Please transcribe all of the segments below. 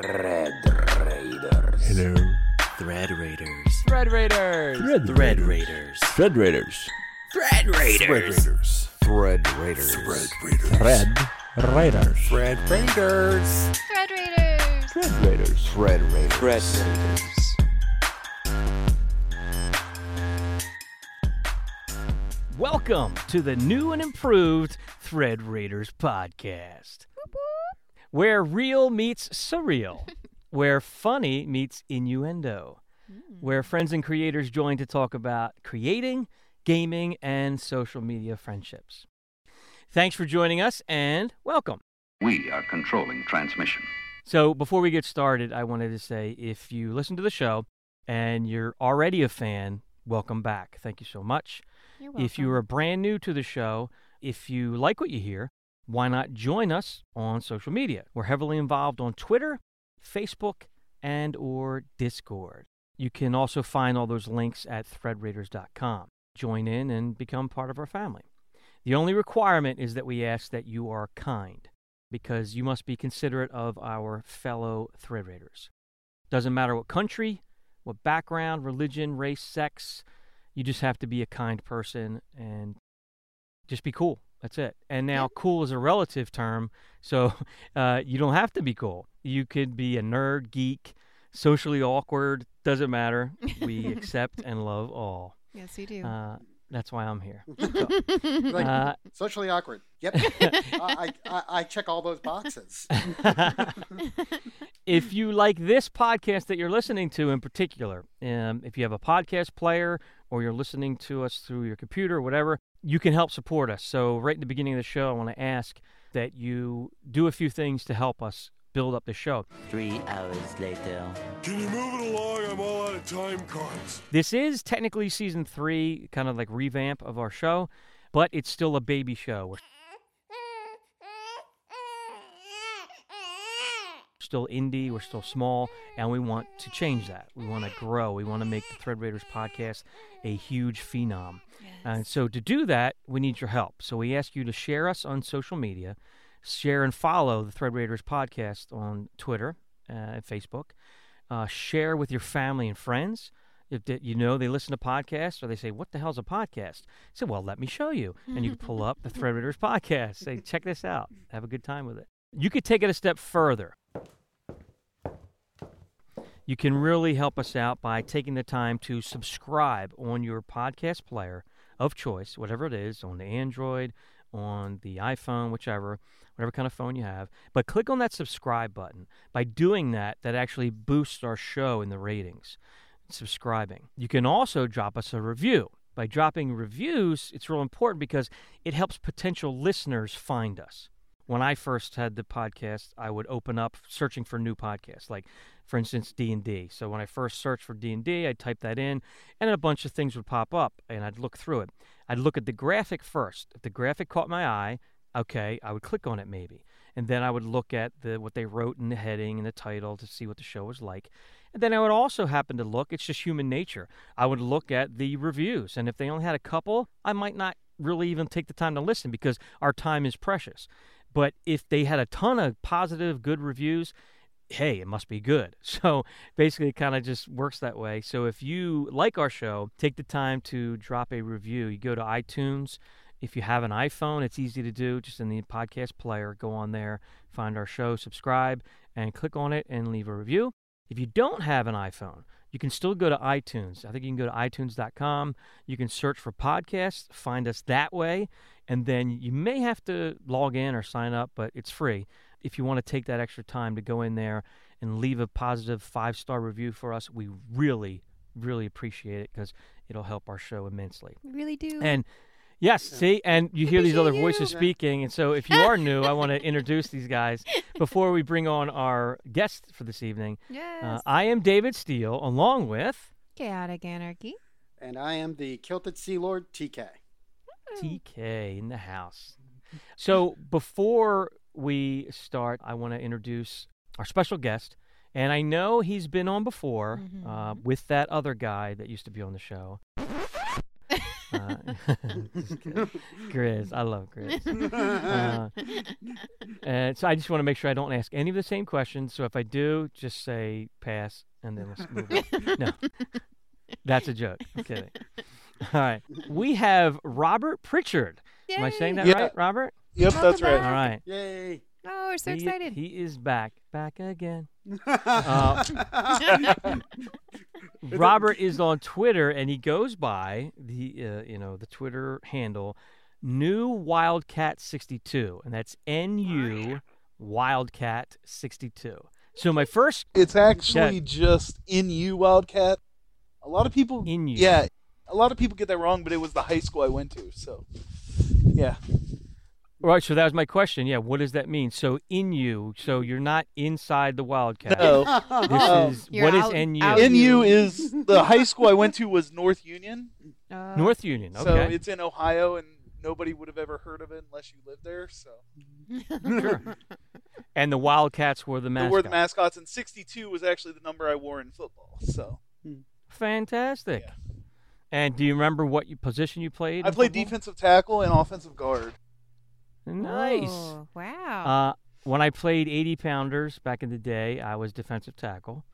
Red Raiders. Hello. Thread Raiders. Thread Raiders. Thread Thread Raiders. Thread Raiders. Thread Raiders. Thread Raiders. Thread Raiders. Thread Raiders. Thread Raiders. Thread Raiders. Thread Raiders. Thread Raiders. Welcome to the new and improved Thread Raiders podcast, where real meets surreal, where funny meets innuendo, hmm. where friends and creators join to talk about creating, gaming, and social media friendships. Thanks for joining us and welcome. We are controlling transmission. So, before we get started, I wanted to say if you listen to the show and you're already a fan, welcome back. Thank you so much. You're If you are brand new to the show, if you like what you hear, why not join us on social media? We're heavily involved on Twitter, Facebook, and or Discord. You can also find all those links at threadraiders.com. Join in and become part of our family. The only requirement is that we ask that you are kind because you must be considerate of our fellow thread raiders. Doesn't matter what country, what background, religion, race, sex, you just have to be a kind person and just be cool. That's it. And now, cool is a relative term, so uh, you don't have to be cool. You could be a nerd, geek, socially awkward. Doesn't matter. We accept and love all. Yes, you do. Uh, that's why I'm here. Like, Uh, socially awkward. Yep. I, I, I check all those boxes. if you like this podcast that you're listening to in particular, um, if you have a podcast player or you're listening to us through your computer or whatever, you can help support us. So, right in the beginning of the show, I want to ask that you do a few things to help us build up the show. Three hours later. Can you move it along? I'm all out of time cards. This is technically season three, kind of like revamp of our show, but it's still a baby show. Still indie, we're still small, and we want to change that. We want to grow. We want to make the Thread Raiders podcast a huge phenom. And so to do that, we need your help. So we ask you to share us on social media, share and follow the Thread Raiders podcast on Twitter uh, and Facebook. Uh, share with your family and friends. If that you know they listen to podcasts or they say, "What the hell's a podcast?" Say, "Well, let me show you," and you pull up the Thread Raiders podcast. Say, "Check this out. Have a good time with it." You could take it a step further. You can really help us out by taking the time to subscribe on your podcast player of choice, whatever it is, on the Android, on the iPhone, whichever, whatever kind of phone you have. But click on that subscribe button. By doing that, that actually boosts our show in the ratings. Subscribing. You can also drop us a review. By dropping reviews, it's real important because it helps potential listeners find us. When I first had the podcast, I would open up searching for new podcasts, like for instance D&D. So when I first searched for D&D, I'd type that in and a bunch of things would pop up and I'd look through it. I'd look at the graphic first. If the graphic caught my eye, okay, I would click on it maybe. And then I would look at the what they wrote in the heading and the title to see what the show was like. And then I would also happen to look, it's just human nature. I would look at the reviews and if they only had a couple, I might not really even take the time to listen because our time is precious. But if they had a ton of positive, good reviews, hey, it must be good. So basically, it kind of just works that way. So if you like our show, take the time to drop a review. You go to iTunes. If you have an iPhone, it's easy to do. Just in the podcast player, go on there, find our show, subscribe, and click on it and leave a review. If you don't have an iPhone, you can still go to iTunes. I think you can go to itunes.com. You can search for podcasts, find us that way, and then you may have to log in or sign up, but it's free. If you want to take that extra time to go in there and leave a positive five star review for us, we really, really appreciate it because it'll help our show immensely. We really do. And yes, see, and you hear these other Appreciate you. voices speaking. And so if you are new, I want to introduce these guys before we bring on our guest for this evening. yes. Uh, I am David Steele, along with Chaotic Anarchy. And I am the Kilted Sea Lord TK. TK in the house. So before we start, I want to introduce our special guest. And I know he's been on before uh, Mhm. with that other guy that used to be on the show. Uh, Uh, just kidding. Grizz, I love Grizz. Uh, and so I just want to make sure I don't ask any of the same questions. So if I do, just say pass, and then let's move on. No, that's a joke. I'm kidding. All right, we have Robert Pritchard. Am I saying that Yay. right, Robert? Yep, Welcome that's right. All right. Yay. Oh, we're so he, excited. He is back, back again. Uh, Robert is on Twitter and he goes by the uh, you know the Twitter handle New Wildcat 62 and that's N U Wildcat 62. So my first It's actually just in you, Wildcat. A lot of people. In you. Yeah, a lot of people get that wrong, but it was the high school I went to. So, yeah. Right, so that was my question. Yeah, what does that mean? So in you, so you're not inside the Wildcat. No. This is You're what is out- NU? out NU is the high school I went to was North Union. Uh, North Union. Okay. So Okay. it's in Ohio, and nobody would have ever heard of it unless you lived there. So sure. And the Wildcats were the they mascot. were the mascots, and 62 was actually the number I wore in football. So Fantastic. Yeah. And do you remember what you, position you played? I in played football? defensive tackle and offensive guard. Nice. Oh, wow. Uh, when I played 80 pounders back in the day, I was defensive tackle.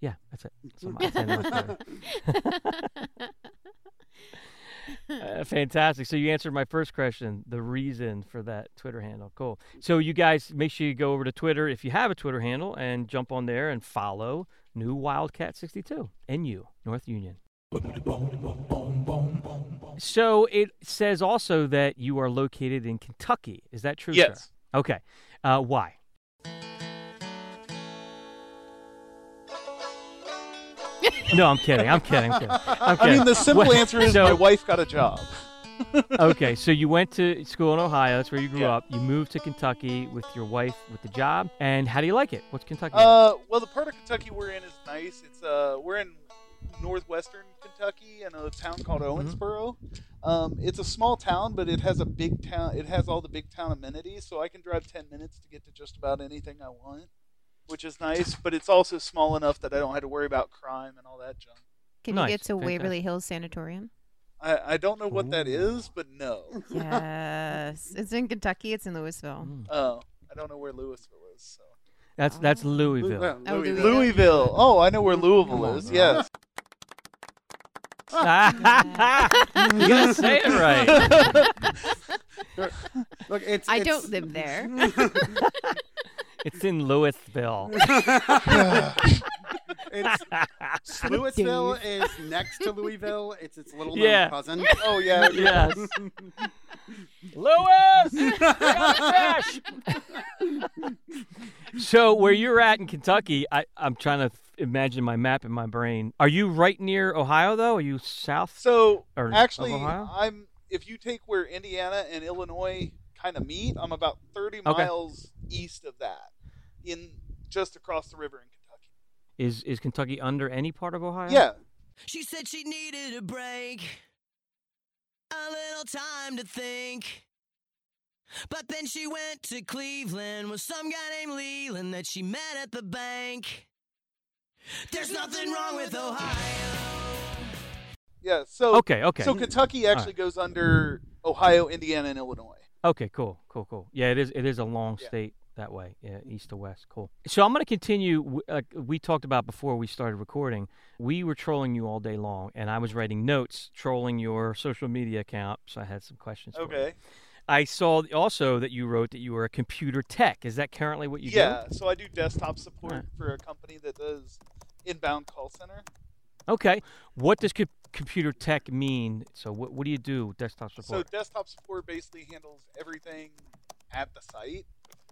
Yeah, that's it. That's all my- that's the end of my story. Uh, fantastic. So you answered my first question, the reason for that Twitter handle. Cool. So you guys make sure you go over to Twitter if you have a Twitter handle and jump on there and follow New Wildcat 62, NU, North Union. So it says also that you are located in Kentucky. Is that true? sir? Yes. Okay. Uh, why? No, I'm kidding. I'm kidding. I'm kidding. I'm I mean, the simple Well, answer is so- my wife got a job. okay, so you went to school in Ohio. That's where you grew Yeah. up. You moved to Kentucky with your wife with the job. And how do you like it? What's Kentucky? like? Uh, well, the part of Kentucky we're in is nice. It's uh, we're in northwestern Kentucky in a town called Mm-hmm. Owensboro. Um, it's a small town, but it has a big town. It has all the big town amenities, so I can drive ten minutes to get to just about anything I want, which is nice. But it's also small enough that I don't have to worry about crime and all that junk. Can nice, you get to fantastic. Waverly Hills Sanatorium? I, I don't know what that is, but no. Yes. it's in Kentucky. It's in Louisville. Mm. Oh, I don't know where Louisville is. So. That's that's Louisville. Well, Oh, Louisville. Louisville. Louisville. Oh, I know where Louisville Come is. bro. Yes. you gotta say it right. Look, it's. I it's, don't live there. It's in Louisville. It's Louisville is next to Louisville. It's its little known Yeah. cousin. Oh yeah. yes. Louis! Bring on the trash! so where you're at in Kentucky, I, I'm trying to f- imagine my map in my brain. Are you right near Ohio though? Are you south? So Or of actually, Ohio? I'm. If you take where Indiana and Illinois kind of meet, I'm about 30 Okay. miles east of that, in just across the river in Kentucky. Is is Kentucky under any part of Ohio? Yeah. She said she needed a break, a little time to think. But then she went to Cleveland with some guy named Leland that she met at the bank. There's nothing wrong with Ohio. Yeah. So. Okay. Okay. So Kentucky actually goes under Ohio, Indiana, and Illinois. Okay, cool, cool, cool. Yeah, it is. It is a long Yeah. state that way, yeah, east to west. Cool. So I'm going to continue. Like we talked about before we started recording, we were trolling you all day long, and I was writing notes, trolling your social media account. So I had some questions. Okay. I saw also that you wrote that you were a computer tech. Is that currently what you do? Yeah. So I do desktop support Alright. for a company that does inbound call center. Okay. What does co- computer tech mean? So what what do you do? Desktop support? So desktop support basically handles everything at the site.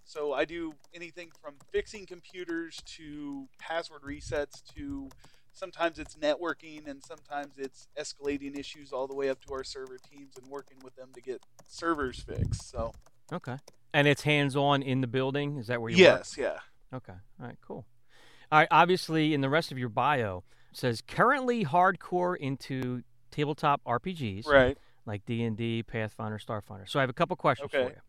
So I do anything from fixing computers to password resets to sometimes it's networking and sometimes it's escalating issues all the way up to our server teams and working with them to get servers fixed. So okay. And it's hands on in the building. Is that where you work? yes, yeah. Okay. All right. Cool. All right. Obviously, in the rest of your bio, says currently hardcore into tabletop RPGs Right. like D and D, Pathfinder, Starfinder. So I have a couple questions Okay. for you.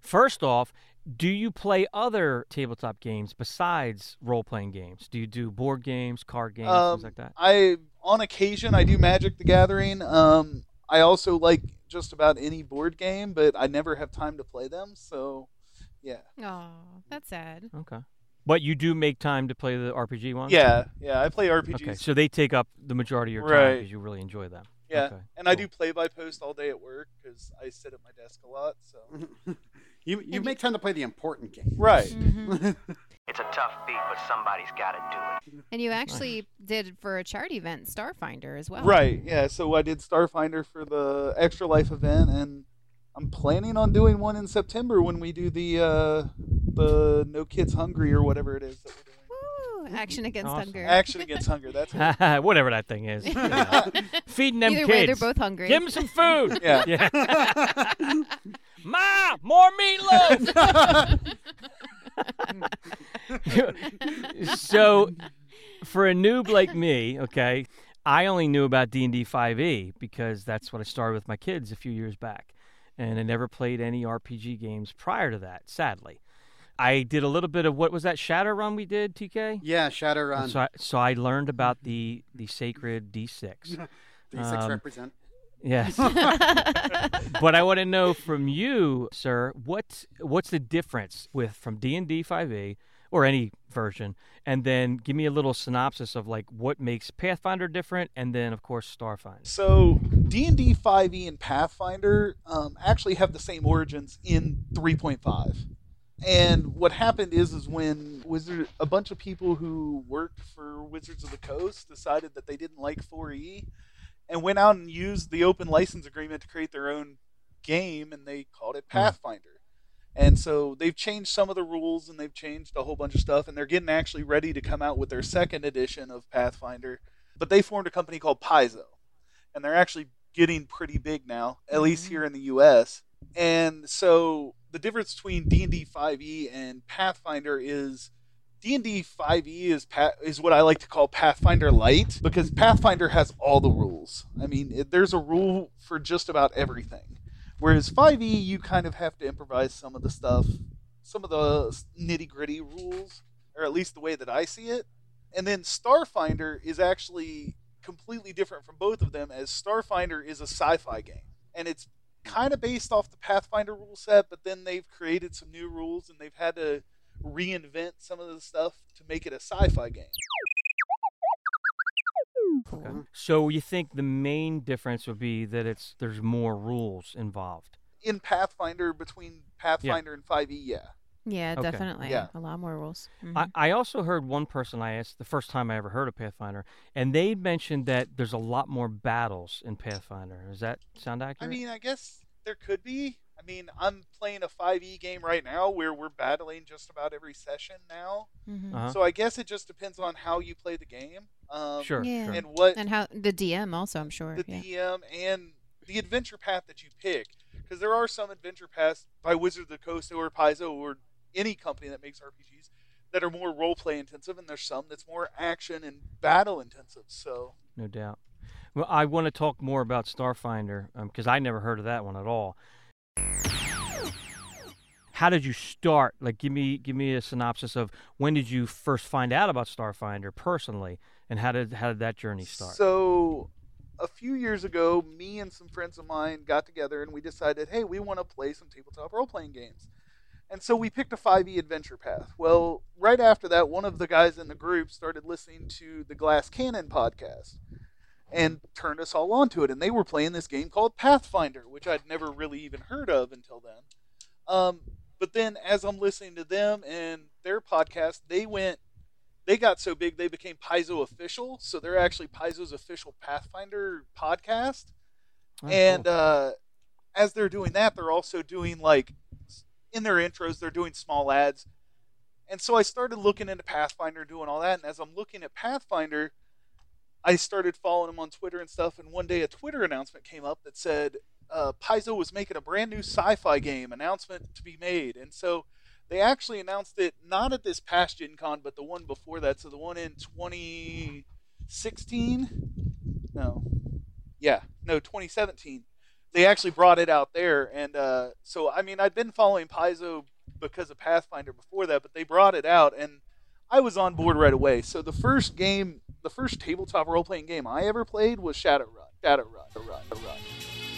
First off, Do you play other tabletop games besides role playing games? Do you do board games, card games, Um, things like that? I on occasion I do Magic the Gathering. Um, I also like just about any board game, but I never have time to play them. So, yeah, Oh, that's sad. Okay. But you do make time to play the RPG ones? yeah, yeah. I play RPGs. Okay, so they take up the majority of your time Right. because you really enjoy them. yeah, Okay, and I do play by post all day at work because I sit at my desk a lot. So, You you make time to play the important game. right. Mhm. It's a tough beat, but somebody's got to do it. And you actually did for a charity event Starfinder as well. Right. Yeah. So I did Starfinder for the Extra Life event, and I'm planning on doing one in September when we do the uh, the No Kids Hungry or whatever it is that we're doing. Action against Awesome. hunger. Action Against Hunger. That's it. Whatever that thing is. Feeding them Either kids. way, they're both hungry. Give them some food. Yeah. Yeah. Ma, more meatloaf. so, for a noob like me, okay, I only knew about D and D 5e because that's what I started with my kids a few years back, and I never played any RPG games prior to that. Sadly, I did a little bit of what was that Shadowrun we did, TK. Yeah, Shadowrun. So I, so I learned about the the sacred D6. D6 um, represent. Yes. but I want to know from you, sir, what what's the difference with from D and D 5e or any version, and then give me a little synopsis of like what makes Pathfinder different, and then of course Starfinder. So D and D 5e and Pathfinder um, actually have the same origins in 3.5. And what happened is, is when Wizard, a bunch of people who worked for Wizards of the Coast decided that they didn't like 4e, and went out and used the open license agreement to create their own game, and they called it Pathfinder. And so they've changed some of the rules, and they've changed a whole bunch of stuff, and they're getting actually ready to come out with their second edition of Pathfinder. But they formed a company called Paizo, and they're actually getting pretty big now, at least mm-hmm. here in the U.S. And so the difference between D&D 5e and Pathfinder is D&D 5e is pa- is what I like to call Pathfinder light because Pathfinder has all the rules. I mean, it, there's a rule for just about everything. Whereas 5e you kind of have to improvise some of the stuff, some of the nitty-gritty rules, or at least the way that I see it. And then Starfinder is actually completely different from both of them as Starfinder is a sci-fi game. And it's kind of based off the Pathfinder rule set, but then they've created some new rules and they've had to reinvent some of the stuff to make it a sci-fi game. Okay. So you think the main difference would be that it's there's more rules involved. In Pathfinder, between Pathfinder and 5e, yeah. Yeah, Okay. definitely. Yeah. A lot more rules. Mhm. I, I also heard one person I asked the first time I ever heard of Pathfinder, and they mentioned that there's a lot more battles in Pathfinder. Does that sound accurate? I mean, I guess there could be. I mean, I'm playing a 5e game right now where we're battling just about every session now. Mhm. uh-huh. So I guess it just depends on how you play the game. Um, sure, Yeah. And what And how the DM also, I'm sure. the yeah. DM and the adventure path that you pick. Because there are some adventure paths by Wizard of the Coast or Paizo or any company that makes RPGs that are more role play intensive, and there's some that's more action and battle intensive. So no doubt. Well, I want to talk more about Starfinder because I never heard of that one at all. How did you start? Like, give me give me a synopsis of when did you first find out about Starfinder personally, and how did how did that journey start? So, a few years ago, me and some friends of mine got together and we decided, hey, we want to play some tabletop role playing games. And so we picked a 5e adventure path. Well, right after that, one of the guys in the group started listening to the Glass Cannon podcast and turned us all onto it. And they were playing this game called Pathfinder, which I'd never really even heard of until then. Um, but then as I'm listening to them and their podcast, they went they got so big they became Paizo official. So they're actually Paizo's official Pathfinder podcast. Oh, and cool. uh, as they're doing that, they're also doing like in their intros, they're doing small ads. And so I started looking into Pathfinder, doing all that. And as I'm looking at Pathfinder, I started following them on Twitter and stuff. And one day, a Twitter announcement came up that said uh, Paizo was making a brand new sci-fi game announcement to be made. And so they actually announced it not at this past Gen Con, but the one before that. So the one in 2016. No, yeah, no, 2017. They actually brought it out there, and uh, so I mean, I'd been following Paizo because of Pathfinder before that, but they brought it out and I was on board right away. So the first game, the first tabletop role playing game I ever played was Shadowrun. Shadowrun. Run, Run.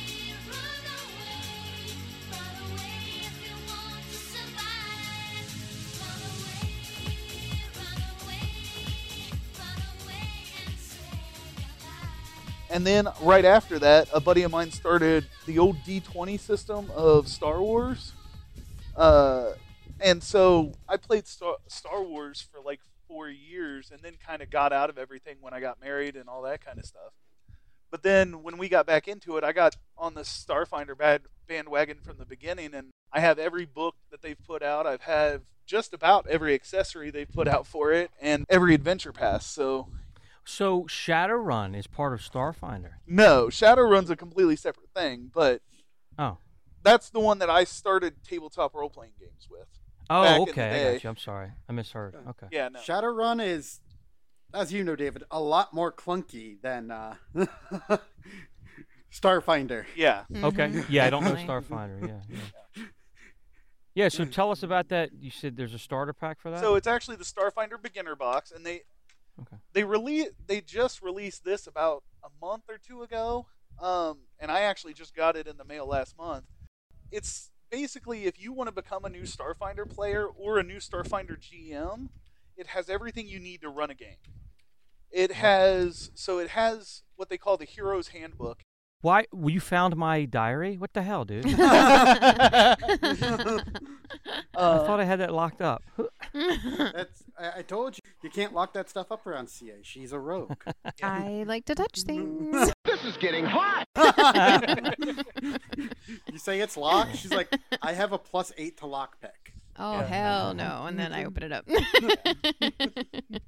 And then right after that, a buddy of mine started the old D20 system of Star Wars. Uh, and so I played Star, Star Wars for like four years and then kind of got out of everything when I got married and all that kind of stuff. But then when we got back into it, I got on the Starfinder bad bandwagon from the beginning, and I have every book that they've put out. I've had just about every accessory they've put out for it, and every adventure pass. So So Shadowrun is part of Starfinder. no, Shadowrun's a completely separate thing, but Oh. that's the one that I started tabletop role playing games with. Oh, Back in the okay. I got you. I'm sorry. I misheard. Okay. Yeah, no. Shadowrun is, as you know, David, a lot more clunky than uh, Starfinder. Yeah. Okay. Mhm, Yeah, I don't know definitely. Starfinder. Yeah. Yeah. Yeah. So tell us about that. You said there's a starter pack for that. So it's actually the Starfinder beginner box, and they Okay. they release they just released this about a month or two ago, um, and I actually just got it in the mail last month. It's basically if you want to become a new Starfinder player or a new Starfinder GM, it has everything you need to run a game. It has so it has what they call the Hero's Handbook. Why? Well, you found my diary? What the hell, dude? I Uh, thought I had that locked up. That's I, I told you you can't lock that stuff up around CA. She's a rogue. I like to touch things. This is getting hot! you say it's locked. She's like, I have a plus eight to lockpick. Oh Yeah. hell no! And then I open it up.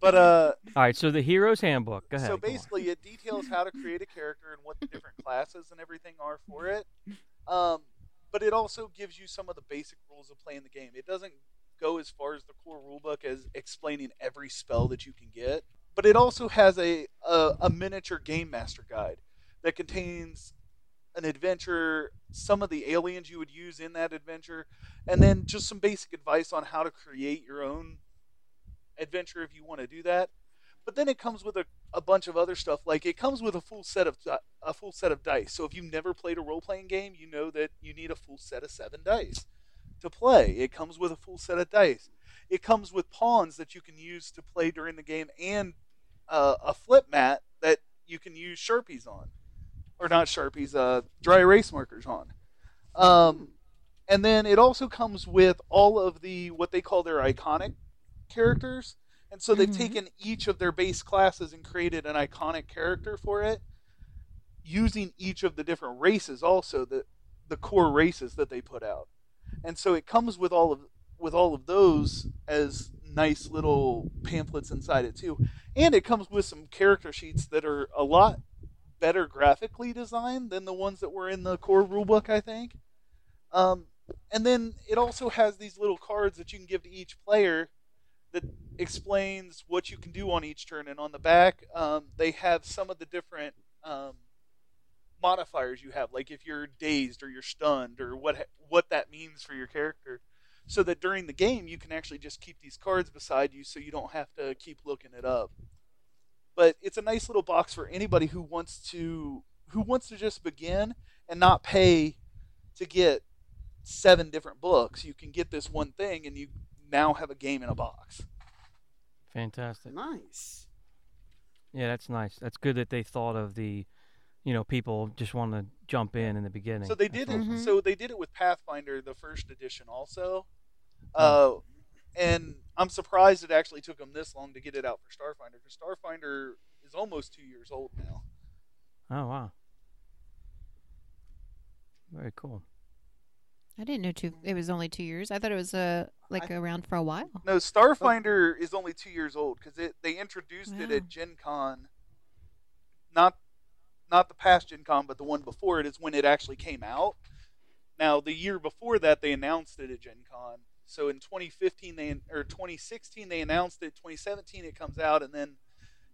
but uh, All right. So the Hero's Handbook. Go ahead. So basically, it details how to create a character and what the different classes and everything are for it. Um, but it also gives you some of the basic rules of playing the game. It doesn't go as far as the core rulebook as explaining every spell that you can get, but it also has a a, a miniature game master guide that contains an adventure, some of the aliens you would use in that adventure, and then just some basic advice on how to create your own adventure if you want to do that. But then it comes with a, a bunch of other stuff like it comes with a full set of a full set of dice. So if you've never played a role-playing game you know that you need a full set of seven dice to play. It comes with a full set of dice. It comes with pawns that you can use to play during the game and uh, a flip mat that you can use sharpies on. Or not sharpies uh, dry erase markers on. Um, and then it also comes with all of the what they call their iconic characters. And so they've Mhm. taken each of their base classes and created an iconic character for it, using each of the different races also the the core races that they put out. And so it comes with all of with all of those as nice little pamphlets inside it too. And it comes with some character sheets that are a lot better graphically designed than the ones that were in the core rulebook, I think. Um, and then it also has these little cards that you can give to each player that explains what you can do on each turn. And on the back, um, they have some of the different um, modifiers you have, like if you're dazed or you're stunned or what what that means for your character, so that during the game you can actually just keep these cards beside you, so you don't have to keep looking it up. But it's a nice little box for anybody who wants to who wants to just begin and not pay to get seven different books. You can get this one thing, and you now have a game in a box. Fantastic. Nice. Yeah, that's nice. That's good that they thought of the, you know, people just want to jump in in the beginning. So they did it. awesome. Mhm. So they did it with Pathfinder, the first edition, also. Uh, and I'm surprised it actually took them this long to get it out for Starfinder because Starfinder is almost two years old now. Oh wow. Very cool. I didn't know two. It was only two years. I thought it was uh like around for a while. No, Starfinder is only two years old because it they introduced it at Gen Con. Not, not the past Gen Con, but the one before it is when it actually came out. Now the year before that they announced it at Gen Con. So in 2015 they or 2016 they announced it. 2017 it comes out, and then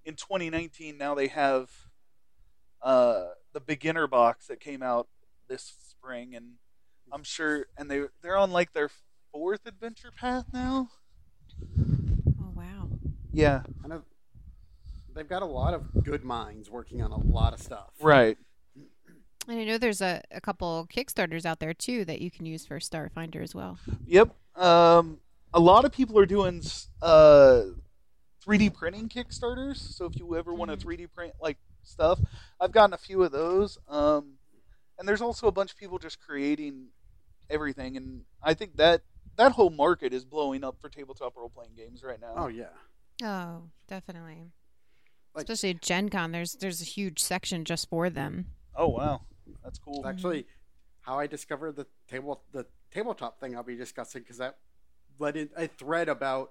in 2019 now they have uh, the beginner box that came out this spring, and I'm sure, and they they're on like their fourth adventure path now. Oh wow. Yeah. I know they've got a lot of good minds working on a lot of stuff. Right. And I know there's a, a couple Kickstarters out there too that you can use for Starfinder as well. Yep. Um, a lot of people are doing uh, 3D printing Kickstarters. So if you ever want to 3D print like stuff, I've gotten a few of those. Um, and there's also a bunch of people just creating everything, and I think that that whole market is blowing up for tabletop role playing games right now. Oh yeah. Oh, definitely. Like- Especially at Gen Con, there's there's a huge section just for them. Oh wow, that's cool. It's actually how I discovered the table the tabletop thing I'll be discussing because that led in a thread about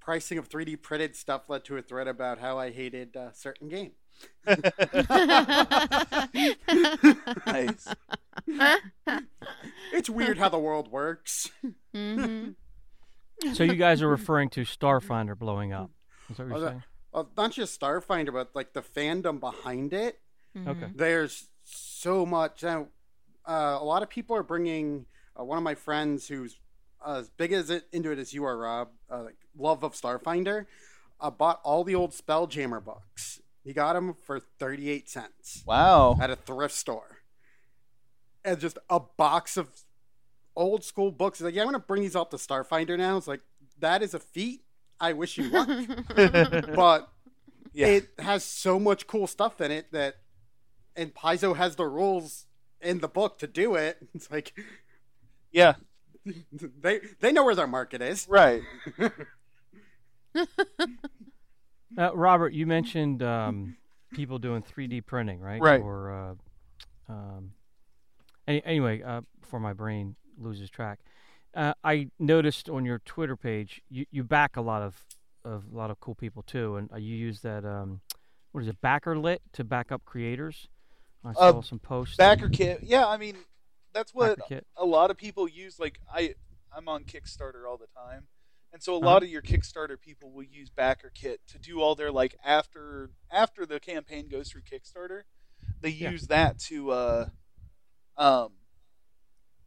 pricing of 3D printed stuff led to a thread about how I hated a certain game. nice. It's weird how the world works. hmm So you guys are referring to Starfinder blowing up. Is that what Oh, you're that- saying? Well, not just Starfinder, but like the fandom behind it. Okay. There's so much. Now, uh, a lot of people are bringing. Uh, one of my friends who's uh, as big as it into it as you are, Rob, uh, like, love of Starfinder, uh, bought all the old Spelljammer books. He got them for 38 cents Wow. at a thrift store. And just a box of old school books. He's like, yeah, I'm going to bring these out to Starfinder now. It's like, that is a feat. I wish you luck. but Yeah. it has so much cool stuff in it that, and Paizo has the rules in the book to do it. It's like, yeah. they they know where their market is. Right. Uh, Robert, you mentioned um, people doing 3D printing, right? Right. Or uh, um, any, anyway, uh, before my brain loses track, uh, I noticed on your Twitter page you, you back a lot of, of a lot of cool people too, and uh, you use that um, what is it, BackerKit to back up creators. I Uh, saw some posts. BackerKit. Yeah, I mean, that's what a lot of people use. Like I, I'm on Kickstarter all the time, and so a Uh-huh. lot of your Kickstarter people will use BackerKit to do all their like after after the campaign goes through Kickstarter, they Yeah. use that to uh, um,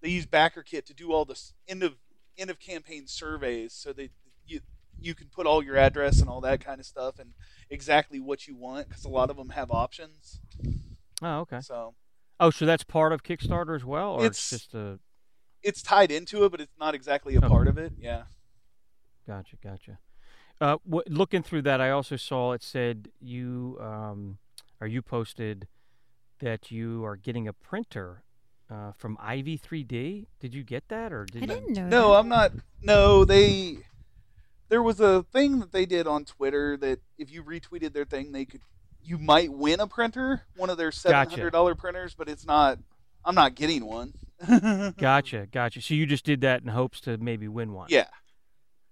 they use BackerKit to do all this end of end of campaign surveys, so they you you can put all your address and all that kind of stuff and exactly what you want because a lot of them have options. Oh, okay. So Oh, so that's part of Kickstarter as well, or it's, It's- just a it's tied into it, but it's not exactly a Okay. part of it. Yeah. Gotcha, gotcha. Uh, w- looking through that, I also saw it said you um, or you posted that you are getting a printer uh, from Ivy 3D. Did you get that, or did I you? didn't know. No, that. I'm not. No, they. There was a thing that they did on Twitter that if you retweeted their thing, they could. You might win a printer, one of their seven Gotcha. hundred dollar printers, but it's not. I'm not getting one. Gotcha, gotcha. So you just did that in hopes to maybe win one. Yeah.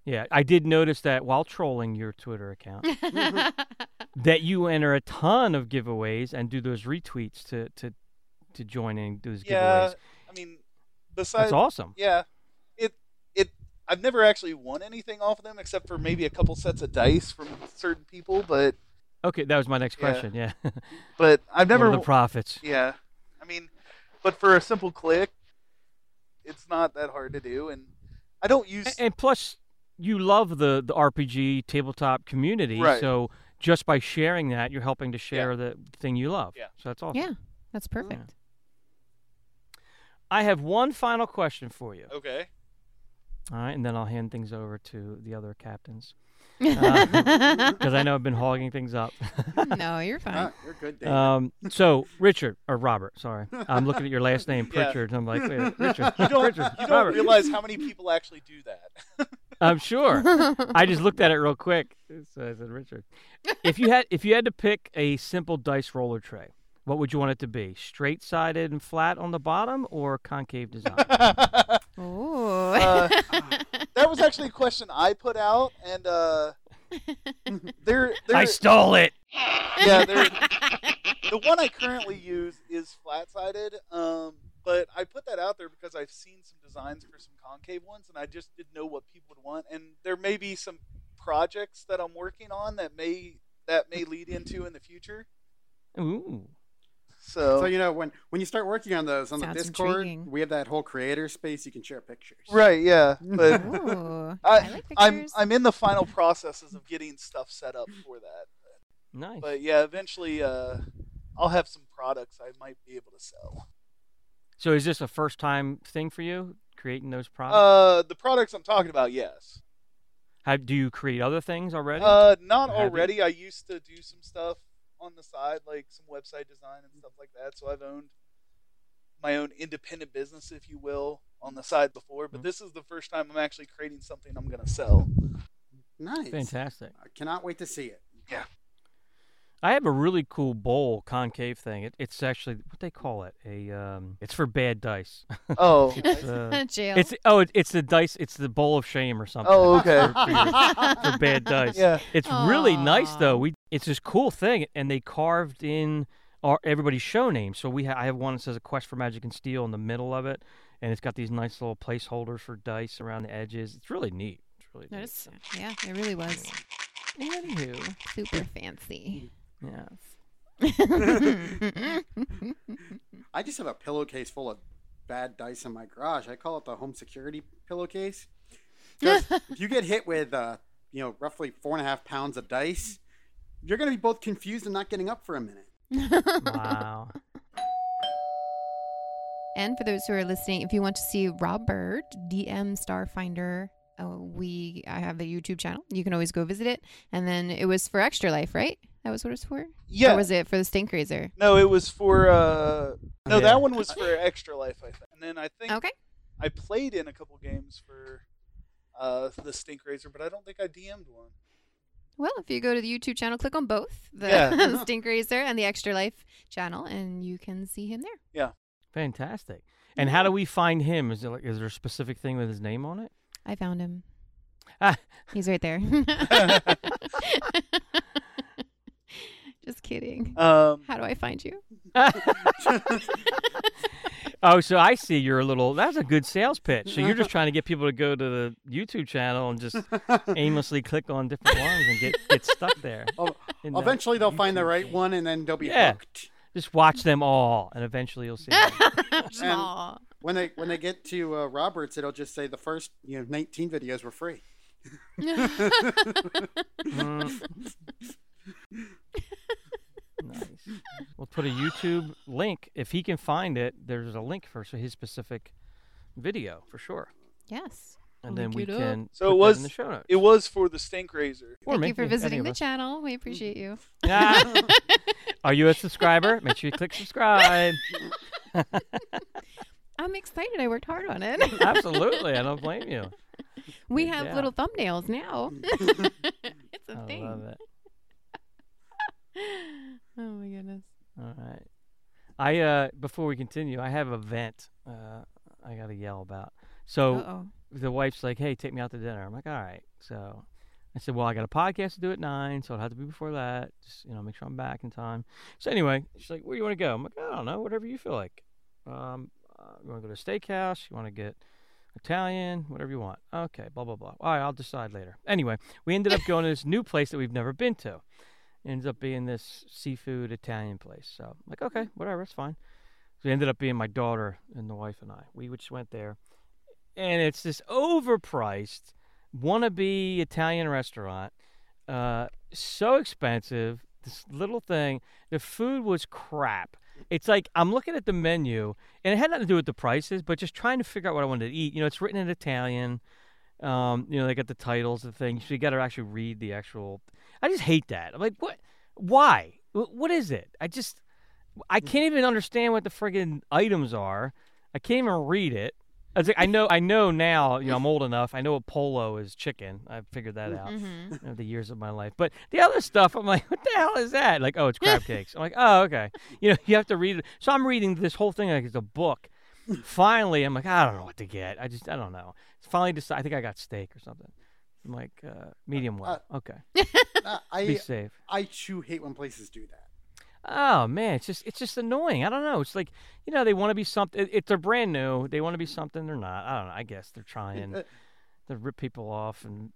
Yeah, I did notice that while trolling your Twitter account, that you enter a ton of giveaways and do those retweets to to to join in those Yeah. giveaways. I mean, besides. That's awesome. Yeah. It it. I've never actually won anything off of them except for maybe a couple sets of dice from certain people, but Okay, that was my next question. Yeah, but I've What never. are the profits. Yeah, I mean, but for a simple click, it's not that hard to do, and I don't use. A- And plus, you love the the RPG tabletop community, Right. so just by sharing that, you're helping to share the thing you love. Yeah. So that's awesome. yeah, that's perfect. I have one final question for you. okay. All right, and then I'll hand things over to the other captains because I know I've been hogging things up. no, you're fine. Ah, you're good, David. um, so Richard or Robert, sorry, I'm looking at your last name, Yeah. Pritchard. And I'm like, wait, Richard, You don't. Pritchard, You don't Robert. realize how many people actually do that. I'm sure. I just looked at it real quick. So I said, Richard, if you had if you had to pick a simple dice roller tray, what would you want it to be? Straight sided and flat on the bottom, or concave design? Oh. Uh, that was actually a question I put out, and uh, there, there, I stole it. yeah, there. The one I currently use is flat-sided, um, but I put that out there because I've seen some designs for some concave ones, and I just didn't know what people would want. And there may be some projects that I'm working on that may that may lead into in the future. Ooh. So, So you know when when you start working on those on the Discord, intriguing. we have that whole creator space. You can share pictures. right, yeah, but Ooh, I, I like I'm. I'm in the final processes of getting stuff set up for that. Nice. But yeah, eventually, uh, I'll have some products I might be able to sell. so is this a first time thing for you creating those products? Uh, the products I'm talking about, yes. How do you create other things already? Uh, not Have you? already. I used to do some stuff on the side, like some website design and stuff like that. So I've owned my own independent business, if you will, on the side before. But Mhm. this is the first time I'm actually creating something I'm going to sell. Nice. Fantastic. I cannot wait to see it. I have a really cool bowl concave thing. It, it's actually what they call it. A um, it's for bad dice. Oh, It's, uh, Jail. it's oh, it, it's the dice. It's the bowl of shame or something. oh, okay. for, your- for bad dice. Yeah. It's really nice though. We it's this cool thing, and they carved in our everybody's show name. So we ha- I have one that says a quest for magic and steel in the middle of it, and it's got these nice little placeholders for dice around the edges. It's really neat. It's really neat. Notice- yeah, it really was Anywho, super fancy. Yes. I just have a pillowcase full of bad dice in my garage. I call it the home security pillowcase. 'Cause if you get hit with, uh, you know, roughly four and a half pounds of dice, you're going to be both confused and not getting up for a minute. Wow. And for those who are listening, if you want to see Robert DM Starfinder, uh, we I have a YouTube channel. You can always go visit it. And then it was for Extra Life, right? That was what it was for. Yeah. Or was it for the Stink Razor? No, it was for. uh No, Yeah. that one was for Extra Life, I think. And then I think Okay. I played in a couple games for uh the Stink Razor, but I don't think I DM'd one. Well, if you go to the YouTube channel, click on both the Yeah. Stink Razor and the Extra Life channel, and you can see him there. Yeah. Fantastic. And how do we find him? Is there there a specific thing with his name on it? I found him. Ah. He's right there. Just kidding. Um, How do I find you? oh, so I see you're a little. That's a good sales pitch. So you're just trying to get people to go to the YouTube channel and just aimlessly click on different ones and get get stuck there. Oh, in that Eventually, they'll find the right feed. one and then they'll be Yeah. hooked. Just watch them all, and eventually you'll see. them. When they when they get to uh, Roberts, it'll just say the first you know 19 videos were free. Mm. nice. We'll put a YouTube link if he can find it. There's a link for his specific video for sure, yes. and I'll then we look it up. can. So put it was- in the show notes. it was for the Stink Razor. Or Thank you for visiting the channel. We appreciate you. Ah. Are you a subscriber? Make sure you click subscribe. I'm excited. I worked hard on it. Absolutely, I don't blame you. we have job. little thumbnails now. it's a I thing. love it. Oh my goodness. All right. I uh before we continue, I have a vent uh I gotta yell about. So Uh-oh. the wife's like, "Hey, take me out to dinner." I'm like, "All right." So I said, "Well, I got a podcast to do at nine, so it'll have to be before that. Just you know, make sure I'm back in time." So anyway, she's like, "Where do you want to go?" I'm like, "I don't know, whatever you feel like. Um, uh, you want to go to a steakhouse? You want to get Italian? Whatever you want." Okay, blah blah blah. All right, I'll decide later. Anyway, we ended up going to this new place that we've never been to. Ends up being this seafood Italian place. So I'm like, okay, whatever, it's fine. So it ended up being my daughter and the wife and I. We just went there, and it's this overpriced wannabe Italian restaurant. Uh, so expensive. This little thing. The food was crap. It's like I'm looking at the menu, and it had nothing to do with the prices, but just trying to figure out what I wanted to eat. You know, it's written in Italian. Um, you know, they got the titles of things, so you got to actually read the actual. I just hate that. I'm like, what? Why? What is it? I just, I can't even understand what the friggin' items are. I can't even read it. I, was like, I know, I know now. You know, I'm old enough. I know a pollo is chicken. I figured that out. Mm-hmm. know, the years of my life. But the other stuff, I'm like, what the hell is that? Like, oh, it's crab cakes. I'm like, oh, okay. You know, you have to read it. So I'm reading this whole thing like it's a book. Finally, I'm like, I don't know what to get. I just, I don't know. Finally, decide. I think I got steak or something. I'm like, uh, medium well. okay, Uh, be safe. I too hate when places do that. Oh man, it's just, it's just annoying. I don't know. It's like, you know, they want to be something. If they're brand new, they want to be something they're not. I don't know. I guess they're trying to rip people off and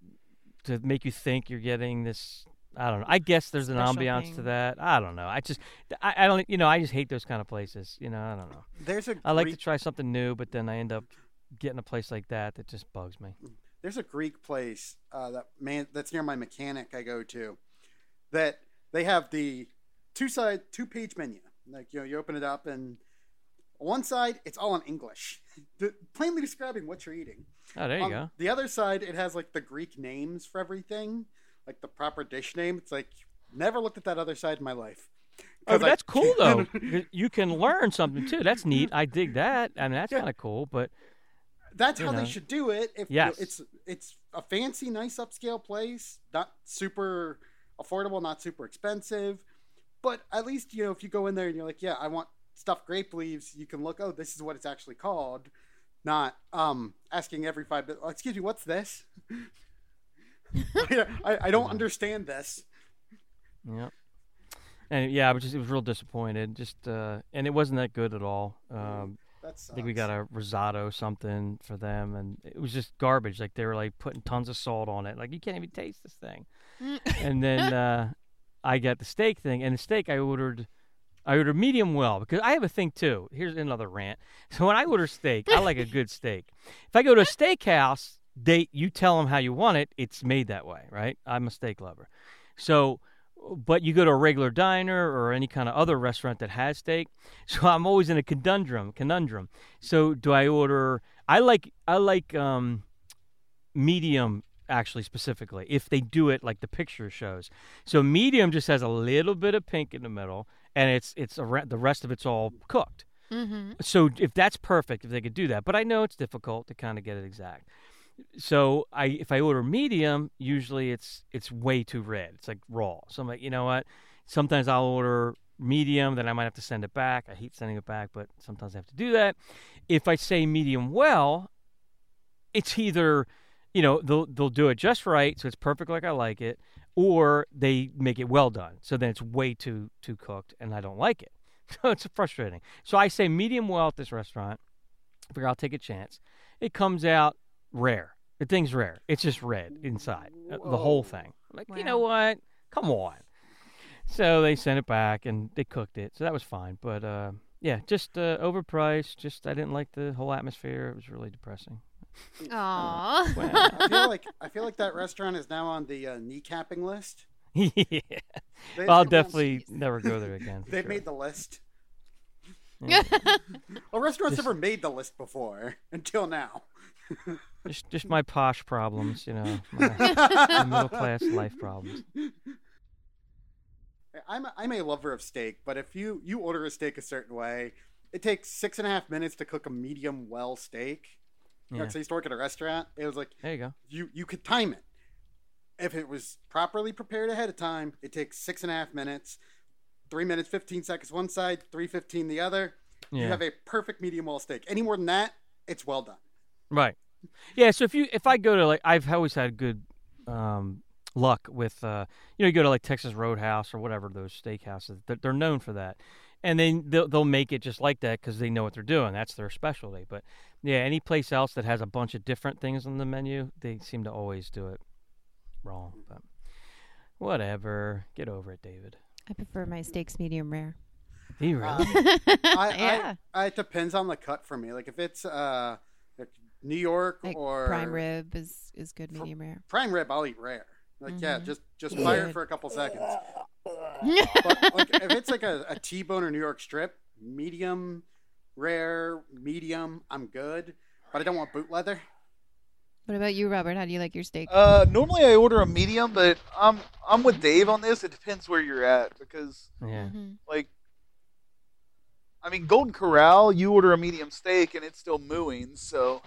to make you think you're getting this I don't know. I guess there's an Special ambiance to that. I don't know. I just I, I don't you know I just hate those kind of places. You know I don't know. There's a I like to try something new, but then I end up getting a place like that that just bugs me. There's a Greek place uh, that man that's near my mechanic I go to that they have the two side two page menu. Like you know, you open it up and one side it's all in English, plainly describing what you're eating. Oh, there you On go. The other side it has like the Greek names for everything, like the proper dish name. It's like never looked at that other side in my life. Oh, but I- that's cool though. You- you can learn something too. That's neat. I dig that. I mean, that's Yeah. kind of cool. But that's how know. they should do it. If Yes. it's it's a fancy, nice upscale place, not super affordable, not super expensive, but at least you know if you go in there and you're like, yeah, I want stuffed grape leaves, you can look. Oh, this is what it's actually called. Not um asking every five. minutes, "Oh, Excuse me, what's this? I, I, I don't understand this. yeah, and yeah, I was just it was real disappointed. Just uh, and it wasn't that good at all. Um, That's I think we got a risotto something for them, and it was just garbage. Like they were like putting tons of salt on it. Like you can't even taste this thing. and then uh, I got the steak thing, and the steak I ordered, I ordered medium well because I have a thing too. Here's another rant. So when I order steak, I like a good steak. If I go to a steakhouse, they you tell them how you want it. It's made that way, right? I'm a steak lover. So, but you go to a regular diner or any kind of other restaurant that has steak. So I'm always in a conundrum. Conundrum. So do I order? I like I like um, medium actually specifically if they do it like the picture shows. So medium just has a little bit of pink in the middle, and it's it's a, re- the rest of it's all cooked. Mm-hmm. So if that's perfect, if they could do that, but I know it's difficult to kind of get it exact. So I if I order medium, usually it's it's way too red. It's like raw. So I'm like, you know what? Sometimes I'll order medium, then I might have to send it back. I hate sending it back, but sometimes I have to do that. If I say medium well, it's either you know they'll they'll do it just right, so it's perfect like I like it, or they make it well done. So then it's way too too cooked, and I don't like it. So it's frustrating. So I say medium well at this restaurant. I figure I'll take a chance. It comes out rare. The thing's rare. It's just red inside, uh, the whole thing. I'm like, you know what? Come on. So they sent it back and they cooked it. So that was fine. But uh, yeah, just uh, overpriced. Just I didn't like the whole atmosphere. It was really depressing. Aw. I feel like I feel like that restaurant is now on the uh, kneecapping list. yeah. They- I'll they- definitely never go there again. They've sure. made the list. Yeah. A restaurant's never made the list before until now. Just just my posh problems, you know, my, my middle class life problems. I'm a, I'm a lover of steak, but if you you order a steak a certain way, it takes six and a half minutes to cook a medium well steak. Yeah. Like, so I used to work at a restaurant. It was like There you go. you you could time it. If it was properly prepared ahead of time, it takes six and a half minutes, three minutes fifteen seconds one side, three fifteen the other. You have a perfect medium well steak. Any more than that, it's well done. Right. Yeah. So if you if I go to like I've always had good um, luck with uh, you know you go to like Texas Roadhouse or whatever those steakhouses they're, they're known for that, and then they'll they'll make it just like that because they know what they're doing. That's their specialty. But yeah, any place else that has a bunch of different things on the menu, they seem to always do it wrong. But whatever. Get over it, David. I prefer my steaks medium rare. Do you really? I, yeah. I, I, it depends on the cut for me. Like if it's uh, like New York like or prime rib is is good medium rare. prime rib, I'll eat rare. Like yeah, Mhm. just just fire it Good. for a couple seconds. but like if it's like a, a T-bone or New York strip, medium, rare, medium, I'm good. But I don't want boot leather. What about you, Robert? How do you like your steak? Uh, normally I order a medium, but I'm I'm with Dave on this. It depends where you're at because yeah. Mhm. like I mean Golden Corral, you order a medium steak and it's still mooing. So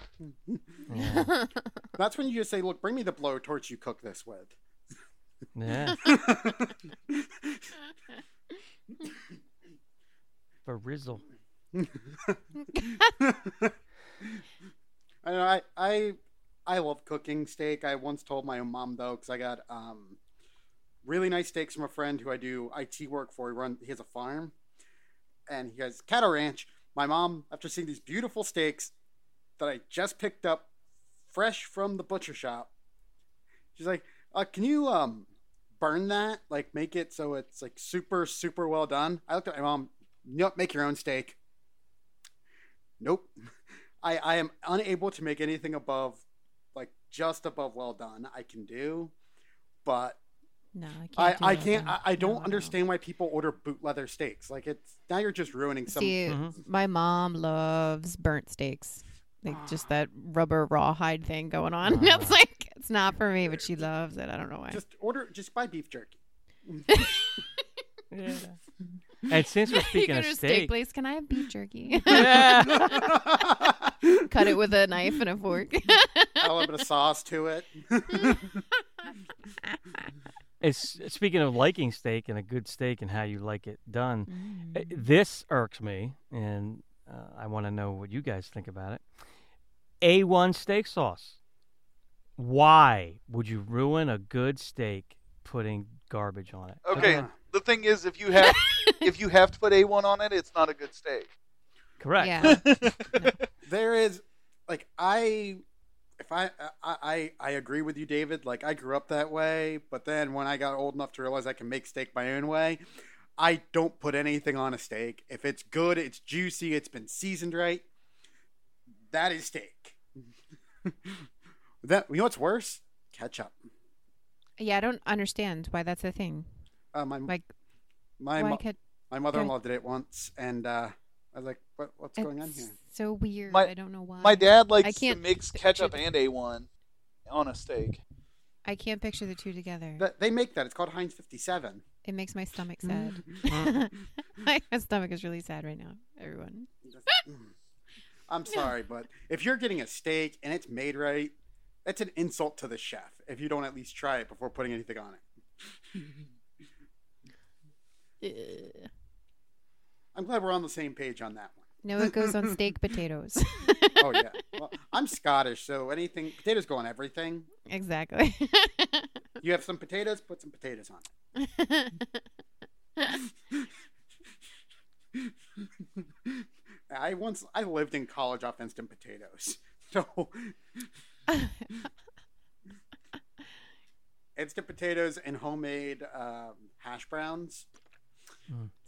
Yeah. That's when you just say, "Look, bring me the blowtorch you cook this with." yeah. For Rizzle. I know I I I love cooking steak. I once told my mom though because I got um really nice steaks from a friend who I do IT work for. He run he has a farm, and he has cattle ranch. My mom, after seeing these beautiful steaks that I just picked up fresh from the butcher shop, she's like, uh, "Can you um burn that, like make it so it's like super super well done. I looked at my mom. Nope, make your own steak. Nope. I I am unable to make anything above like just above well done. I can do, but No, I can't. I, do I can't. I, I don't No, no. understand why people order boot leather steaks. Like it's now you're just ruining some See, Mhm. my mom loves burnt steaks. Like just that rubber rawhide thing going on. Ah. it's like it's not for me, but she loves it. I don't know why. just order just buy beef jerky. Yeah. And since we're you speaking go of to a steak steak, place. Can I have beef jerky? Yeah. Cut it with a knife and a fork. Add a little bit of sauce to it. It's speaking of liking steak and a good steak and how you like it done. uh, Mm. This irks me, and uh, I want to know what you guys think about it. A1 steak sauce. Why would you ruin a good steak putting garbage on it? Okay, Uh. the thing is, if you have if you have to put A1 on it, it's not a good steak. Correct. Yeah. there is like I if I, I I agree with you, David. Like I grew up that way, but then when I got old enough to realize I can make steak my own way, I don't put anything on a steak. If it's good, it's juicy, it's been seasoned right. That is steak. that you know what's worse? Ketchup. yeah, I don't understand why that's a thing. Uh, my Like, my mo- my mother-in-law did it once, and uh, I was like, "What what's going on here?" so weird. My- I don't know why. My dad likes I can't mix ketchup the- and A1 on a steak. I can't picture the two together. That they make that. It's called Heinz 57. it makes my stomach sad. My stomach is really sad right now. Everyone. Mm. I'm sorry, but if you're getting a steak and it's made right, that's an insult to the chef if you don't at least try it before putting anything on it. Ugh. I'm glad we're on the same page on that one. No, it goes on steak potatoes. Oh yeah. Well, I'm Scottish, so anything potatoes go on everything. exactly. You have some potatoes, put some potatoes on it. I once I lived in college off instant potatoes. So instant potatoes and homemade um, hash browns.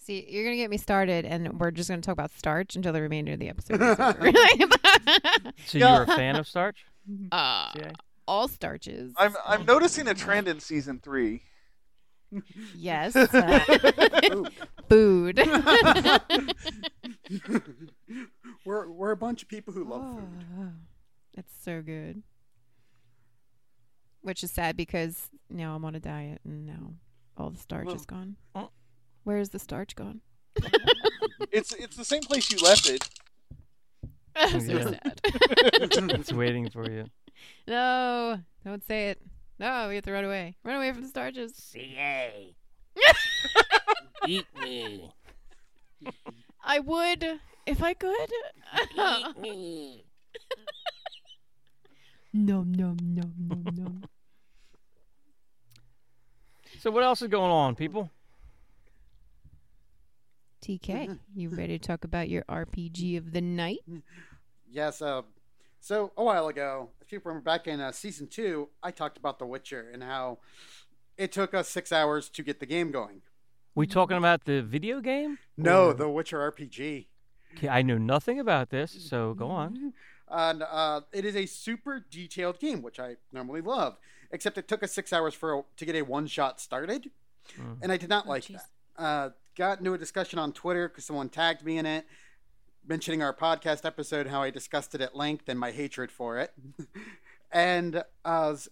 See, you're gonna get me started, and we're just gonna talk about starch until the remainder of the episode. is. So you're a fan of starch? uh, CA? all starches. I'm I'm noticing a trend in season three. yes. uh, Ooh. food. we're we're a bunch of people who love food. Oh, it's so good. Which is sad because now I'm on a diet and now all the starch Well- is gone. Oh. Where's the starch gone? It's it's the same place you left it. I'm so oh, sad. it's waiting for you. no, don't say it. No, we have to run away. Run away from the starches. CA. Eat me. I would if I could. Eat me. Nom nom nom nom nom. So what else is going on, people? TK, you ready to talk about your RPG of the night? Yes. Uh, so a while ago, if you remember back in uh, season two, I talked about The Witcher and how it took us six hours to get the game going. We talking about the video game? No, Or- The Witcher RPG. Okay, I knew nothing about this, so go on. And uh, it is a super detailed game, which I normally love. Except it took us six hours for a, to get a one shot started, Mm. and I did not Oh, like jeez. that. Uh, got into a discussion on Twitter because someone tagged me in it, mentioning our podcast episode, how I discussed it at length and my hatred for it. and uh, was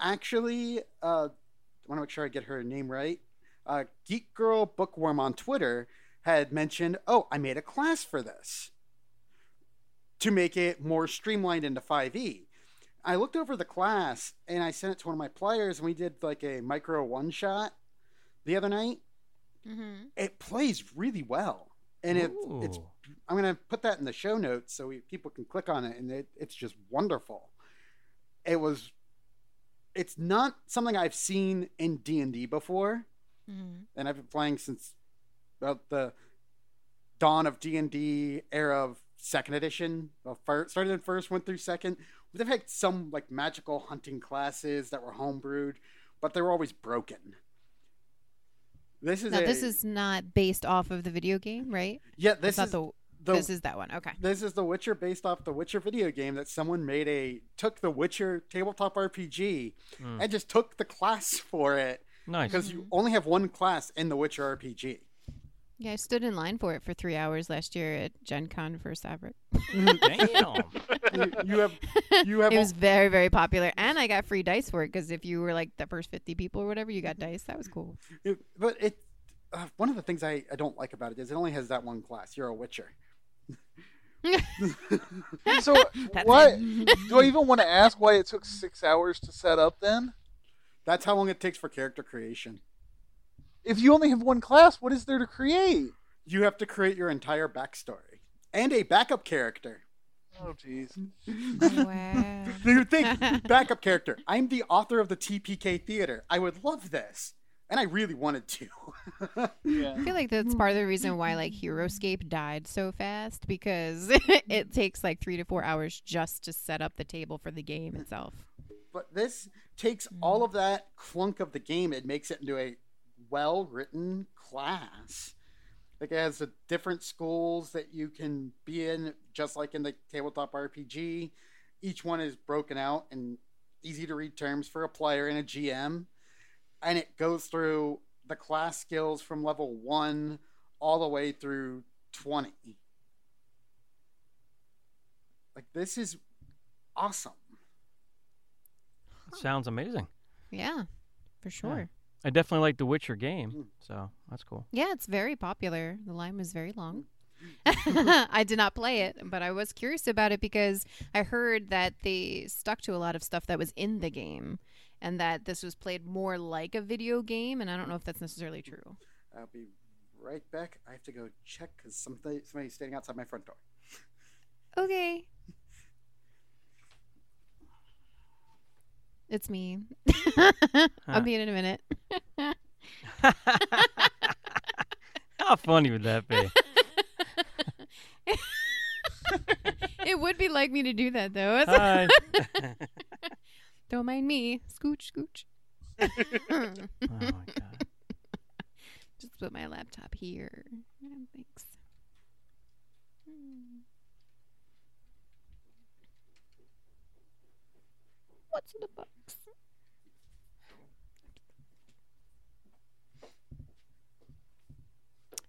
actually, uh, I want to make sure I get her name right. Uh, Geek Girl Bookworm on Twitter had mentioned, "Oh, I made a class for this to make it more streamlined into 5e. I looked over the class and I sent it to one of my players, and we did like a micro one shot the other night. Mm-hmm. It plays really well, and it, it's I'm gonna put that in the show notes so we, people can click on it, and it, it's just wonderful. It was. It's not something I've seen in D and D before, Mm-hmm. and I've been playing since about the dawn of D and D era of second edition. Well, first, started in first, went through second. They've had some like magical hunting classes that were homebrewed, but they were always broken. This is Now a, this is not based off of the video game, right? yeah. It's This not is the, the this is that one. Okay. This is The Witcher based off the Witcher video game that someone made a took the Witcher tabletop RPG Hmm. and just took the class for it Nice. because you only have one class in the Witcher RPG. Yeah, I stood in line for it for three hours last year at Gen Con for Sabric. Damn. you, you have you have it a- was very, very popular, and I got free dice for it because if you were like the first fifty people or whatever, you got dice. That was cool. it- but it uh, one of the things I, I don't like about it is it only has that one class. You're a Witcher. So what? Do I even want to ask why it took six hours to set up? Then, That's how long it takes for character creation. If you only have one class, what is there to create? You have to create your entire backstory and a backup character. Oh, jeez. wow. You think backup character? I'm the author of the TPK theater. I would love this, and I really wanted to. Yeah. I feel like that's part of the reason why like HeroScape died so fast because it takes like three to four hours just to set up the table for the game itself. but this takes all of that clunk of the game and makes it into a well-written class. Like it has the different schools that you can be in, just like in the tabletop RPG. Each one is broken out and easy to read terms for a player and a GM, and it goes through the class skills from level one all the way through twenty. Like this is awesome. Sounds amazing. Yeah, for sure. I definitely like the Witcher game, hmm. so that's cool. Yeah, it's very popular. The line was very long. Hmm. I did not play it, but I was curious about it because I heard that they stuck to a lot of stuff that was in the game and that this was played more like a video game, and I don't know if that's necessarily true. I'll be right back. I have to go check because somebody, somebody's standing outside my front door. Okay. It's me. I'll be in in a minute. How funny would that be? it would be like me to do that though. Hi. Don't mind me. Scooch, scooch. oh my god. Just put my laptop here. Thanks. Hmm. What's in the box?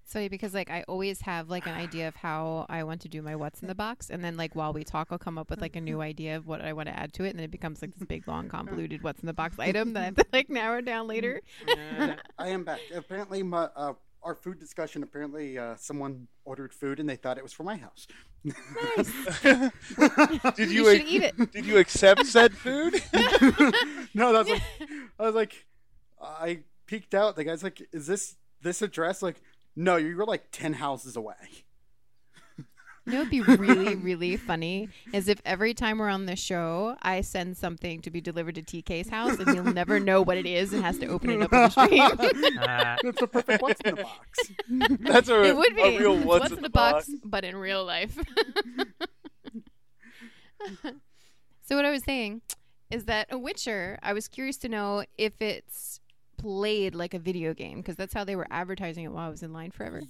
It's funny because like I always have like an idea of how I want to do my what's in the box, and then like while we talk, I'll come up with like a new idea of what I want to add to it, and then it becomes like this big long convoluted what's in the box item that I have to like narrow down later. I am back. Apparently, my, uh, our food discussion. Apparently, uh, someone ordered food and they thought it was for my house. Nice. Did You you, should eat it. Did you accept said food? no, that's like, I was like, I peeked out. The guy's like, "Is this this address?" Like, no, you were like ten houses away. You know, it'd be really, really funny is if every time we're on the show, I send something to be delivered to TK's house, and he'll never know what it is and has to open it up on the stream. Ah, That's the perfect what's in the box. That's a, it would be a real what's, in the box, but in real life. so what I was saying is that a Witcher, I was curious to know if it's played like a video game because that's how they were advertising it while I was in line forever.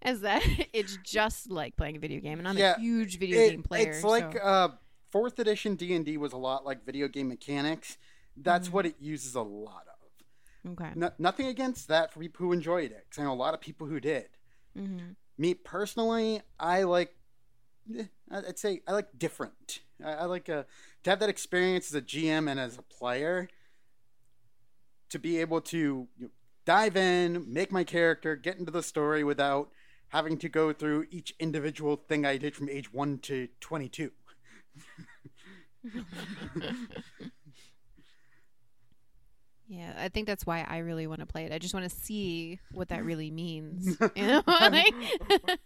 As that it's just like playing a video game, and I'm Yeah, a huge video It- game player. It's like so- uh, fourth edition D and D was a lot like video game mechanics. That's Mm-hmm. what it uses a lot of. okay. No, nothing against that for people who enjoyed it, 'cause I know a lot of people who did. hmm Me personally, I like. eh, I'd say I like different. I, I like uh to have that experience as a GM and as a player. To be able to you know, dive in, make my character, get into the story without having to go through each individual thing I did from age one to twenty-two. Yeah, I think that's why I really want to play it. I just want to see what that really means. You know, like,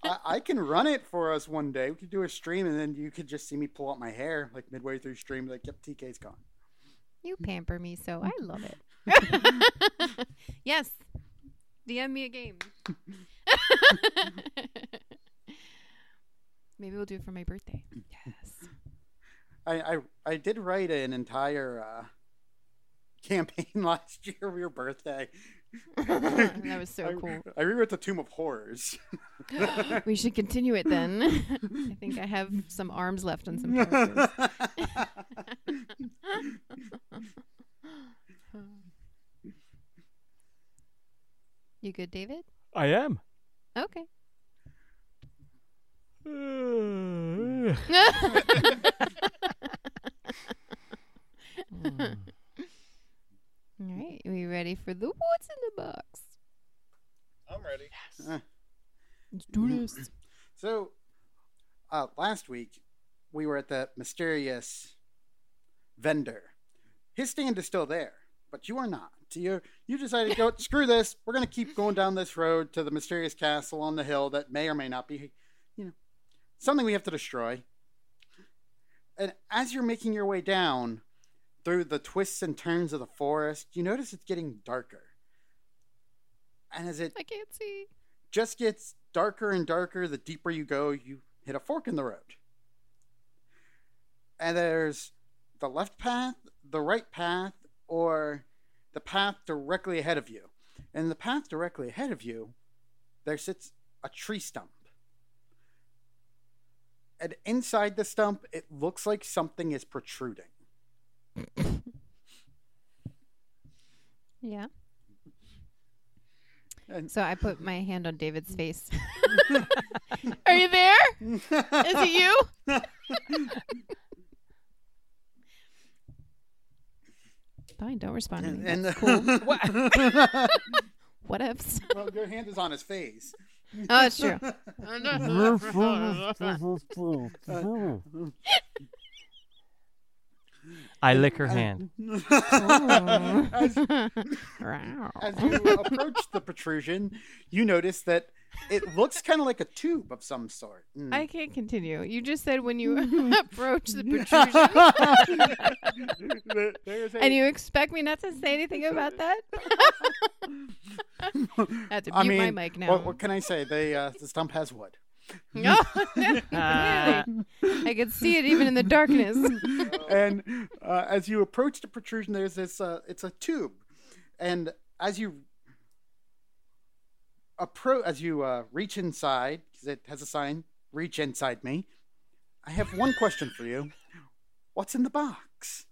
I, I can run it for us one day. We could do a stream, and then you could just see me pull out my hair like midway through stream. Like, yep, TK's gone. you pamper me so I love it. yes, DM me a game. Maybe we'll do it for my birthday. Yes. I I, I did write an entire uh, campaign last year for your birthday. that was so I, cool. I rewrote the Tomb of Horrors. We should continue it then. I think I have some arms left on some characters. You good, David? I am. Okay. All right, are we ready for the what's in the box? I'm ready. Uh, Let's do this. so, uh, last week we were at the mysterious vendor. His stand is still there, but you are not. You you decided to go. Screw this. We're gonna keep going down this road to the mysterious castle on the hill that may or may not be, you know, something we have to destroy. And as you're making your way down through the twists and turns of the forest, you notice it's getting darker. And as it I can't see. just gets darker and darker the deeper you go you hit a fork in the road and there's the left path the right path or the path directly ahead of you and the path directly ahead of you there sits a tree stump and inside the stump it looks like something is protruding Yeah. and So I put my hand on David's face. Are you there? Is it you? Fine, don't respond to me. and, That's and cool. What ifs? well, your hand is on his face Oh, it's true. I lick her hand. as, as you approach the protrusion, you notice that it looks kind of like a tube of some sort. Mm. I can't continue. You just said when you approach the protrusion, There- there's a- and you expect me not to say anything about that? I have to mute I mean, my mic now. What, what can I say? They uh, the stump has wood. No, clearly. I could see it even in the darkness. and uh, as you approach the protrusion, there's this. Uh, it's a tube, and as you approach, as you uh, reach inside, because it has a sign, "Reach inside me." I have one question for you. What's in the box?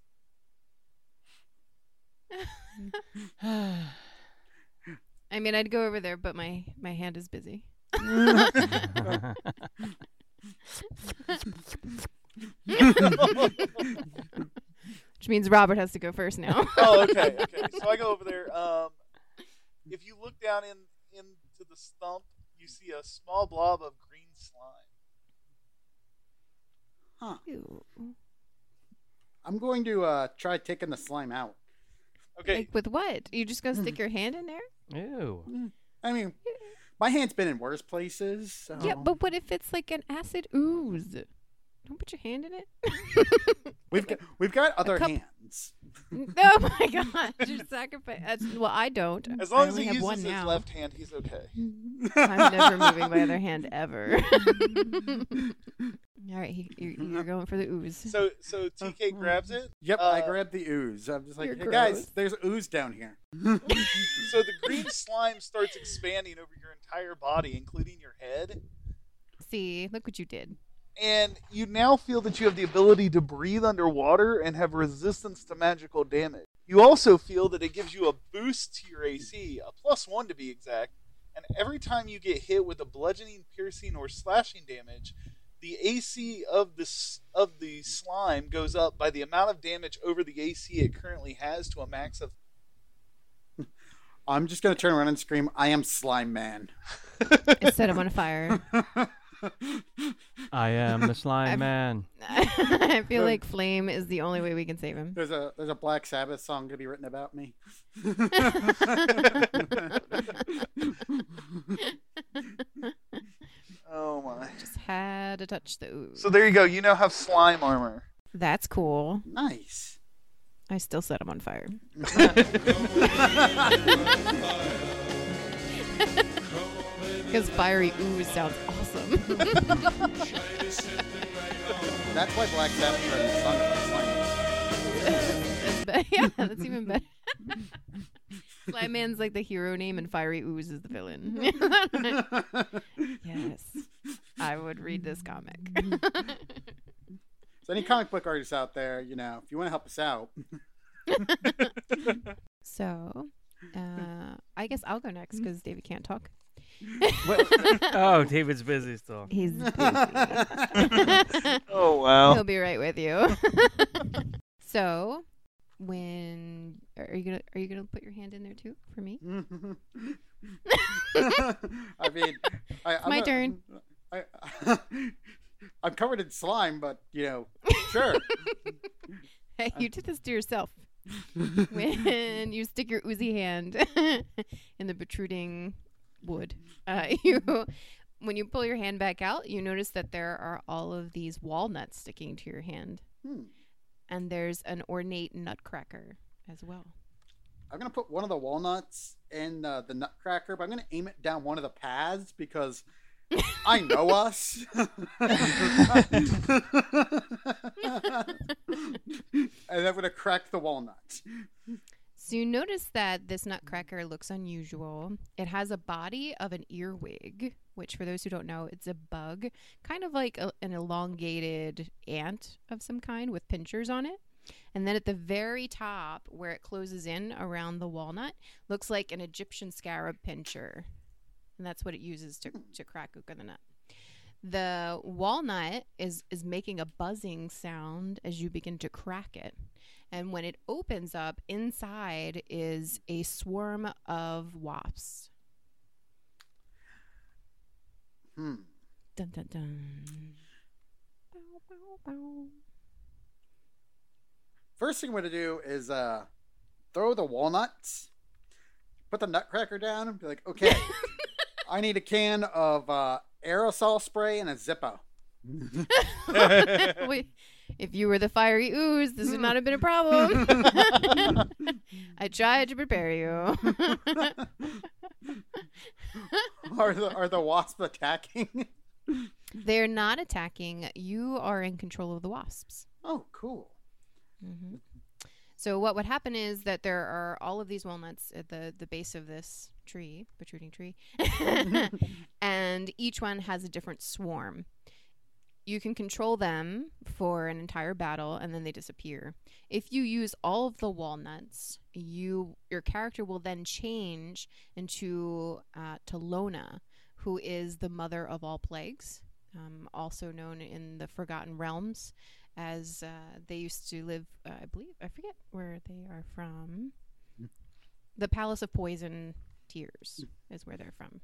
I mean, I'd go over there, but my my hand is busy. Which means Robert has to go first now. oh, okay, okay. So I go over there. Um, if you look down in into the stump, you see a small blob of green slime. Huh. Ew. I'm going to uh, try taking the slime out. Okay, Like with what? You just gonna stick your hand in there? Ew. I mean, my hand's been in worse places. So. Yeah, but what if it's like an acid ooze? Don't put your hand in it. we've got we've got other cup. hands. oh my gosh, you're sacrificing. Well, I don't. as long as only he have uses one his now. left hand, he's okay. I'm never moving my other hand ever. All right, you're, you're going for the ooze. So so TK grabs it. Yep, I Uh, grabbed the ooze. I'm just like, You're hey guys, there's ooze down here. So the green slime starts expanding over your entire body, including your head. See, look what you did. And you now feel that you have the ability to breathe underwater and have resistance to magical damage. You also feel that it gives you a boost to your AC, a plus one to be exact, and every time you get hit with a bludgeoning, piercing, or slashing damage, the AC of this of the slime goes up by the amount of damage over the AC it currently has to a max of. I'm just gonna turn around and scream, "I am Slime Man!" Instead, I set him on fire. I am the slime I've- man. I feel like flame is the only way we can save him. There's a there's a Black Sabbath song gonna be written about me. Oh my! Just had to touch the ooze. So there you go. You now have slime armor. That's cool. nice. I still set him on fire. Because fiery ooze sounds awesome. That's why Black Sabbath wrote a song about slime. That's be- yeah, that's even better. Slime Man's like the hero name, and Fiery Ooze is the villain. yes, I would read this comic. So any comic book artists out there, you know, if you want to help us out, so, uh, I guess I'll go next because David can't talk. oh, David's busy still. He's busy. Oh wow. He'll be right with you. so, when are you gonna are you gonna put your hand in there too for me? I mean, I, I'm my not- turn. I, I'm covered in slime, but you know, sure. Hey, you did this to yourself when you stick your oozy hand in the protruding wood. Uh, you, when you pull your hand back out, you notice that there are all of these walnuts sticking to your hand, Hmm. and there's an ornate nutcracker as well. I'm gonna put one of the walnuts in uh, the nutcracker, but I'm gonna aim it down one of the paths because I know us. and I'm gonna crack the walnut. So you notice that this nutcracker looks unusual. It has a body of an earwig, which, for those who don't know, it's a bug, kind of like a, an elongated ant of some kind with pinchers on it. And then at the very top, where it closes in around the walnut, looks like an Egyptian scarab pincher. And that's what it uses to, to crack open the nut. The walnut is, is making a buzzing sound as you begin to crack it. And when it opens up, inside is a swarm of wasps. Hmm. Dun dun dun. Bow, bow, bow. First thing I'm gonna do is uh, throw the walnuts, put the nutcracker down, and be like, okay, I need a can of uh, aerosol spray and a Zippo. Wait, if you were the fiery ooze, this would not have been a problem. I tried to prepare you. are the are the wasps attacking? They're not attacking. You are in control of the wasps. oh, cool. hmm So what would happen is that there are all of these walnuts at the the base of this tree, protruding tree, and each one has a different swarm. You can control them for an entire battle, and then they disappear. If you use all of the walnuts, you your character will then change into uh, Talona, who is the mother of all plagues, um, also known in the Forgotten Realms as uh, they used to live. Uh, I believe I forget where they are from. The Palace of Poison Tears is where they're from,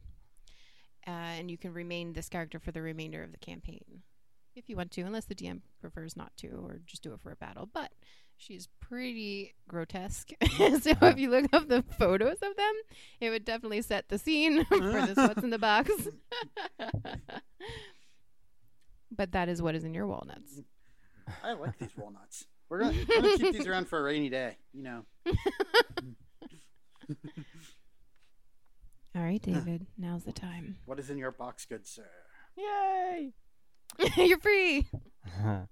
uh, and you can remain this character for the remainder of the campaign, if you want to, unless the DM prefers not to, or just do it for a battle. But she's pretty grotesque, mm-hmm. so if you look up the photos of them, it would definitely set the scene for this what's in the box. but that is what is in your walnuts. I like these walnuts. We're gonna, we're gonna keep these around for a rainy day. You know. All right, David. Now's the time. What is in your box, good sir? Yay! You're free. All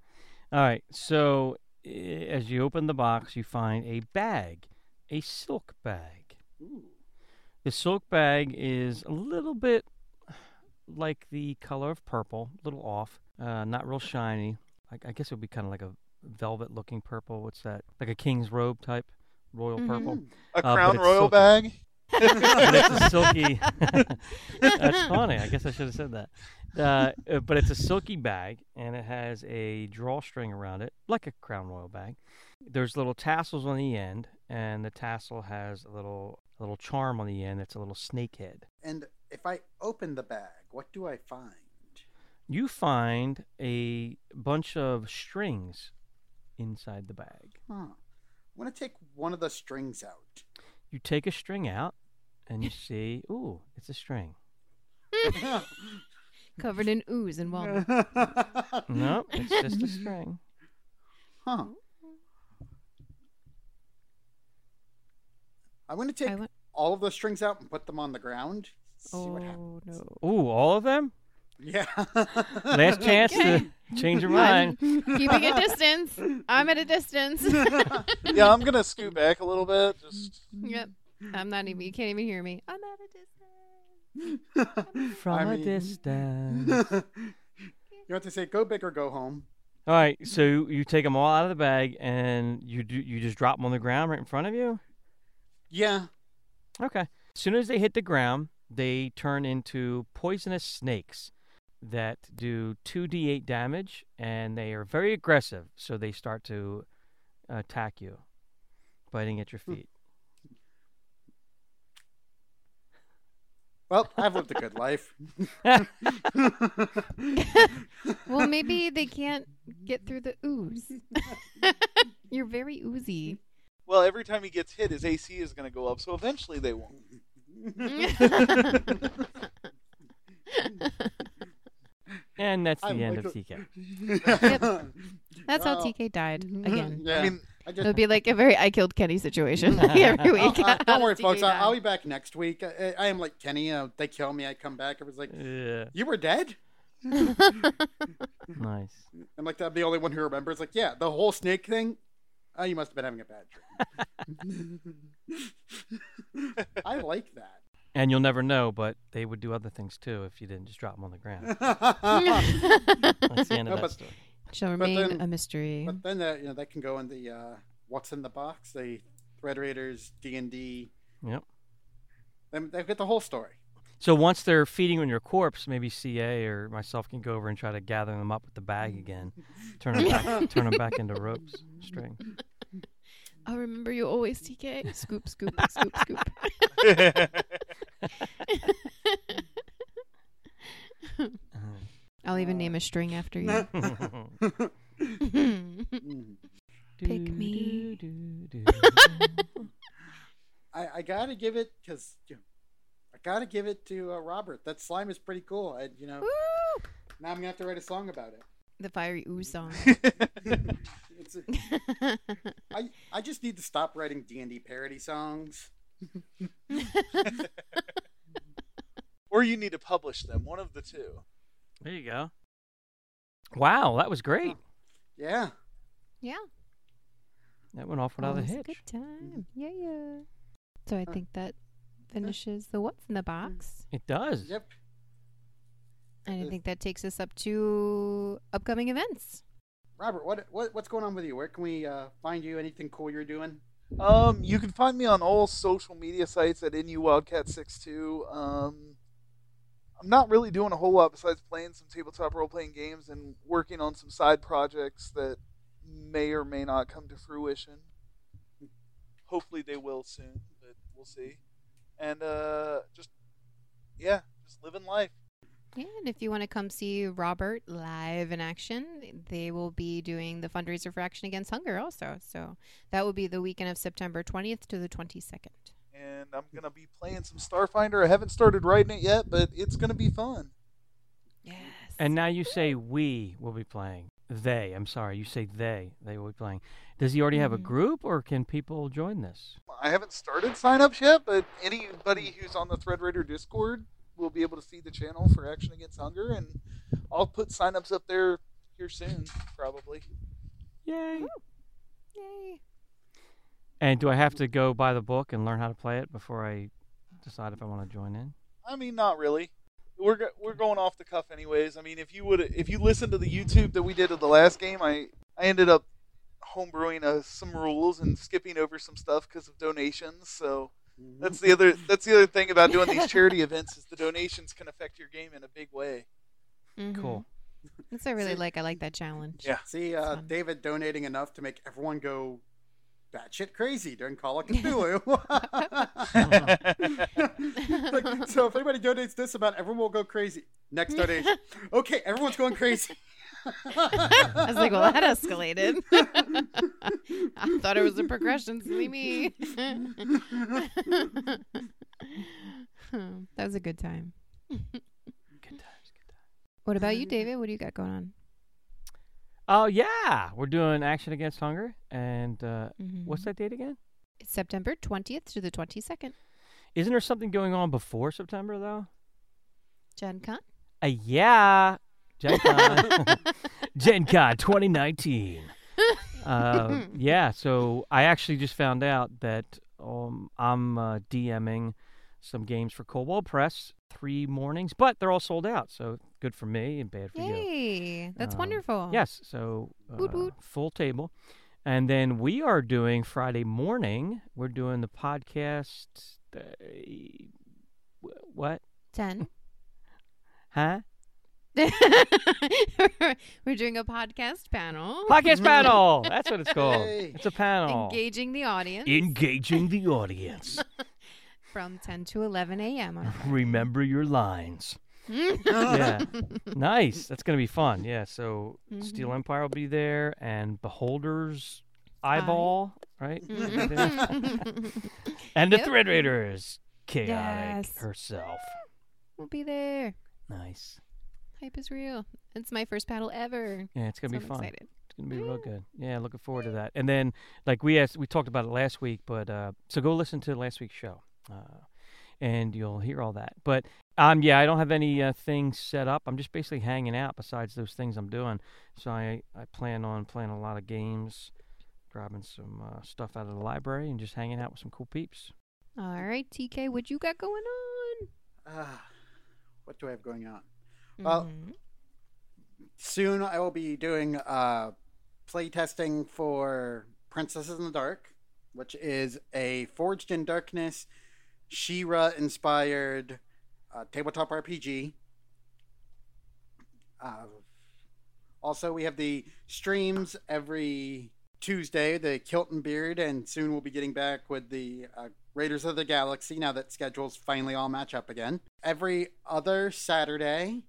right. So as you open the box, you find a bag, a silk bag. Ooh. The silk bag is a little bit like the color of purple, a little off, uh, not real shiny. I, I guess it would be kind of like a velvet-looking purple. What's that? Like a king's robe type, royal Mhm. purple. A Uh, crown royal silky. bag. but it's a silky. That's funny. I guess I should have said that. Uh, uh, but it's a silky bag, and it has a drawstring around it, like a Crown Royal bag. There's little tassels on the end, and the tassel has a little a little charm on the end. That's a little snake head. And if I open the bag, what do I find? You find a bunch of strings inside the bag. Huh. I'm gonna take one of the strings out. You take a string out, and you see, ooh, it's a string. Covered in ooze and walnut. No, it's just a string. Huh. I'm gonna take I went- all of the strings out and put them on the ground. See what oh happens. no. Ooh, all of them? Yeah. Last chance Okay. to change your I'm mind. keeping a distance. I'm at a distance. yeah, I'm gonna scoot back a little bit. Just yep. I'm not even. You can't even hear me. I'm at a distance. From I a mean- distance. you have to say go big or go home. All right, so you take them all out of the bag and you do you just drop them on the ground right in front of you. Yeah. Okay. As soon as they hit the ground, they turn into poisonous snakes that do 2d8 damage and they are very aggressive, so they start to attack you, biting at your feet. Well, I've lived a good life. Well, maybe they can't get through the ooze. You're very oozy. Well, every time he gets hit, his AC is going to go up, so eventually they won't. And that's the I end like of it. TK. That's how Well, TK died again. Yeah. I mean, I It just, would be like a very I killed Kenny situation every week. uh, How don't worry, folks. I, die? I'll be back next week. I, I am like Kenny. You know, they kill me, I come back. It was like, Yeah. "You were dead." Nice. I'm like, I'm the only one who remembers. Like, yeah, the whole snake thing. Oh, you must have been having a bad dream. I like that. And you'll never know, but they would do other things too if you didn't just drop them on the ground. That's the end of No, that but- story. Shall But remain then- a mystery. But then that you know that can go in the uh, what's in the box. The Thread Raiders D and D. Yep. Then they get the whole story. So once they're feeding on your corpse, maybe CA or myself can go over and try to gather them up with the bag again, turn them back, turn them back into ropes, string. I'll remember you always, TK. Scoop, scoop, scoop, scoop. I'll even name a string after you. Pick me. I, I gotta give it because you know, I gotta give it to uh, Robert. That slime is pretty cool. I, you know, Woo! now I'm gonna have to write a song about it. The fiery ooze song. It's a, I I just need to stop writing D and D parody songs. or you need to publish them. One of the two. There you go. Wow, that was great. Yeah. yeah. That went off without a Always hitch. good time. Yeah, yeah. So I think that finishes the what's in the box. It does. Yep. And I think that takes us up to upcoming events. Robert, what what what's going on with you? Where can we uh, find you? Anything cool you're doing? Um, you can find me on all social media sites at NU Wildcat62. Um, I'm not really doing a whole lot besides playing some tabletop role playing games and working on some side projects that may or may not come to fruition. Hopefully they will soon, but we'll see. And uh, just yeah, just living life. Yeah, and if you want to come see Robert live in action, they will be doing the fundraiser for Action Against Hunger also. So that will be the weekend of September 20th to the 22nd. And I'm gonna be playing some Starfinder. I haven't started writing it yet, but it's gonna be fun. Yes. And now you say we will be playing. They. I'm sorry. You say they. They will be playing. Does he already have a Mhm. group, or can people join this? I haven't started signups yet, but anybody who's on the Thread Raider Discord will be able to see the channel for Action Against Hunger, and I'll put signups up there here soon, probably. Yay! Yay. And do I have to go buy the book and learn how to play it before I decide if I want to join in? I mean, not really. We're go- we're going off the cuff, anyways. I mean, if you would if you listen to the YouTube that we did of the last game, I I ended up homebrewing uh, some rules and skipping over some stuff because of donations. So that's the other that's the other thing about doing these charity events is the donations can affect your game in a big way. Mhm. Cool. That's what I really See- like. I like that challenge. Yeah. See, uh. David donating enough to make everyone go batshit crazy during Call of Cthulhu. Like, so if anybody donates this amount, everyone will go crazy. Next donation. Okay, everyone's going crazy. I was like, well, that escalated. I thought it was a progression. Silly me. that was a good time. Good times. Good times. What about you, David? What do you got going on? Oh yeah, we're doing Action Against Hunger, and uh, Mhm. what's that date again? It's September 20th to the 22nd. Isn't there something going on before September though? Gen Con? Uh, yeah, Gen Con, Gen Con 2019. Uh, yeah, so I actually just found out that um, I'm uh, DMing some games for Kobold Press three mornings, but they're all sold out. So good for me and bad for you. Yay! That's Um, wonderful. Yes, so Woot uh, woot. full table. And then we are doing Friday morning. We're doing the podcast. Uh, what? Ten. Huh? We're doing a podcast panel. Podcast panel. That's what it's called. Yay. It's a panel. Engaging the audience Engaging the audience. From 10 to 11 a.m. on Remember your lines. Yeah. Nice. That's going to be fun. Yeah. So Steele Mhm. Empire will be there and Beholder's Eyeball, right? Mhm. and the Yep. Thread Raiders. Chaotic Yes. herself. we'll be there. Nice. Hype is real. It's my first paddle ever. Yeah, it's going so to be I'm fun. excited. It's gonna be real good. Yeah, looking forward to that. And then, like we asked, we talked about it last week, but uh, so go listen to last week's show, uh, and you'll hear all that. But um, yeah, I don't have any uh, things set up. I'm just basically hanging out. Besides those things I'm doing, so I I plan on playing a lot of games, grabbing some uh, stuff out of the library, and just hanging out with some cool peeps. All right, TK, what you got going on? Ah, what do I have going on? Well, Mhm. soon I will be doing uh, play testing for Princesses in the Dark, which is a Forged in Darkness, She-Ra inspired uh, tabletop RPG. Uh, also, we have the streams every Tuesday, the Kilt and Beard, and soon we'll be getting back with the uh, Raiders of the Galaxy now that schedules finally all match up again. Every other Saturday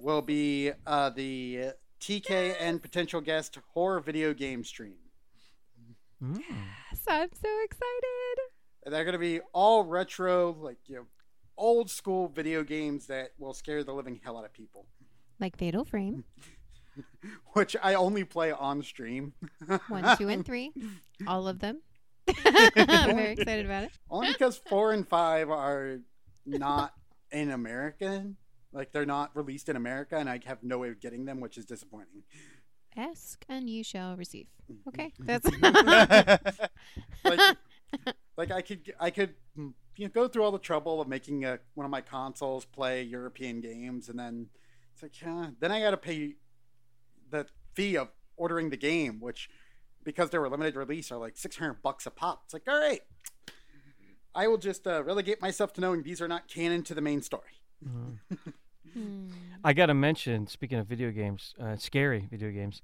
will be uh, the TK and potential guest horror video game stream. Mm. Yes, I'm so excited. And they're going to be all retro, like, you know, old school video games that will scare the living hell out of people, Like Fatal Frame, which I only play on stream. one, two, and three. All of them. I'm very excited about it. Only because four and five are not in America. Like, they're not released in America, and I have no way of getting them, which is disappointing. Ask and you shall receive. Okay, that's like, like I could I could mm, you know, go through all the trouble of making a, one of my consoles play European games, and then it's like, yeah, then I got to pay the fee of ordering the game, which because they were limited release are like six hundred bucks a pop. It's like, all right, I will just uh, relegate myself to knowing these are not canon to the main story. Hmm. I got to mention, speaking of video games, uh, scary video games.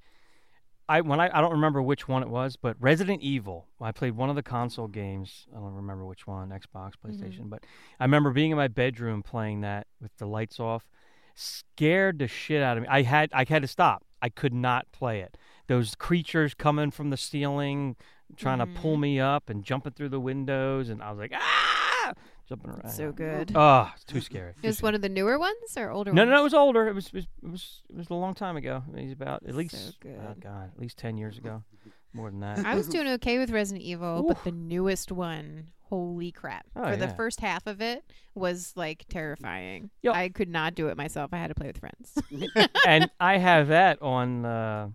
I when I, I don't remember which one it was, but Resident Evil. I played one of the console games. I don't remember which one, Xbox, PlayStation, but I remember being in my bedroom playing that with the lights off. Scared the shit out of me. I had I had to stop. I could not play it. Those creatures coming from the ceiling, trying to pull me up and jumping through the windows, and I was like, ah, jumping around. So good. Oh, it's too scary. It was one of the newer ones or older No, ones? no, no, it was older. It was, it was, it was, it was a long time ago. It was about at So least, oh god, at least ten years ago, more than that. I was doing okay with Resident Evil, but the newest one, holy crap. Oh, For the first half of it was like terrifying. Yo. I could not do it myself. I had to play with friends. and I have that on uh,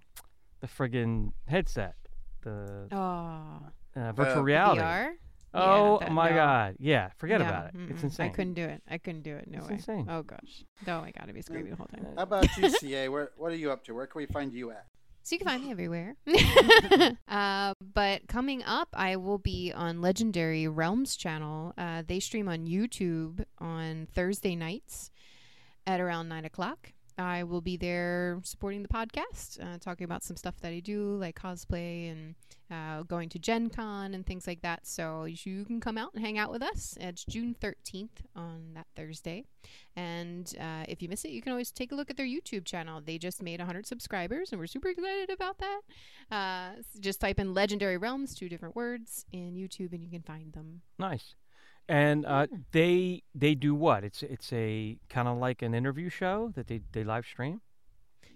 the friggin' headset, the oh. uh, virtual Uh, reality. VR? Oh Yeah, that- my no. god, yeah, forget No, about it. It's mm-mm. insane. I couldn't do it. I couldn't do it. No It's way. insane. Oh gosh. No, I gotta be screaming the whole time. How about you, CA? Where what are you up to? Where can we find you at? So you can find me everywhere. uh, but coming up, I will be on Legendary Realms channel. Uh, they stream on YouTube on Thursday nights at around nine o'clock. I will be there supporting the podcast, uh, talking about some stuff that I do, like cosplay and uh, going to Gen Con and things like that. So you can come out and hang out with us. It's June 13th on that Thursday. And uh, if you miss it, you can always take a look at their YouTube channel. They just made 100 subscribers, and we're super excited about that. Uh, just type in Legendary Realms, two different words, in YouTube, and you can find them. Nice. And uh, they they do what? It's it's a kind of like an interview show that they they live stream.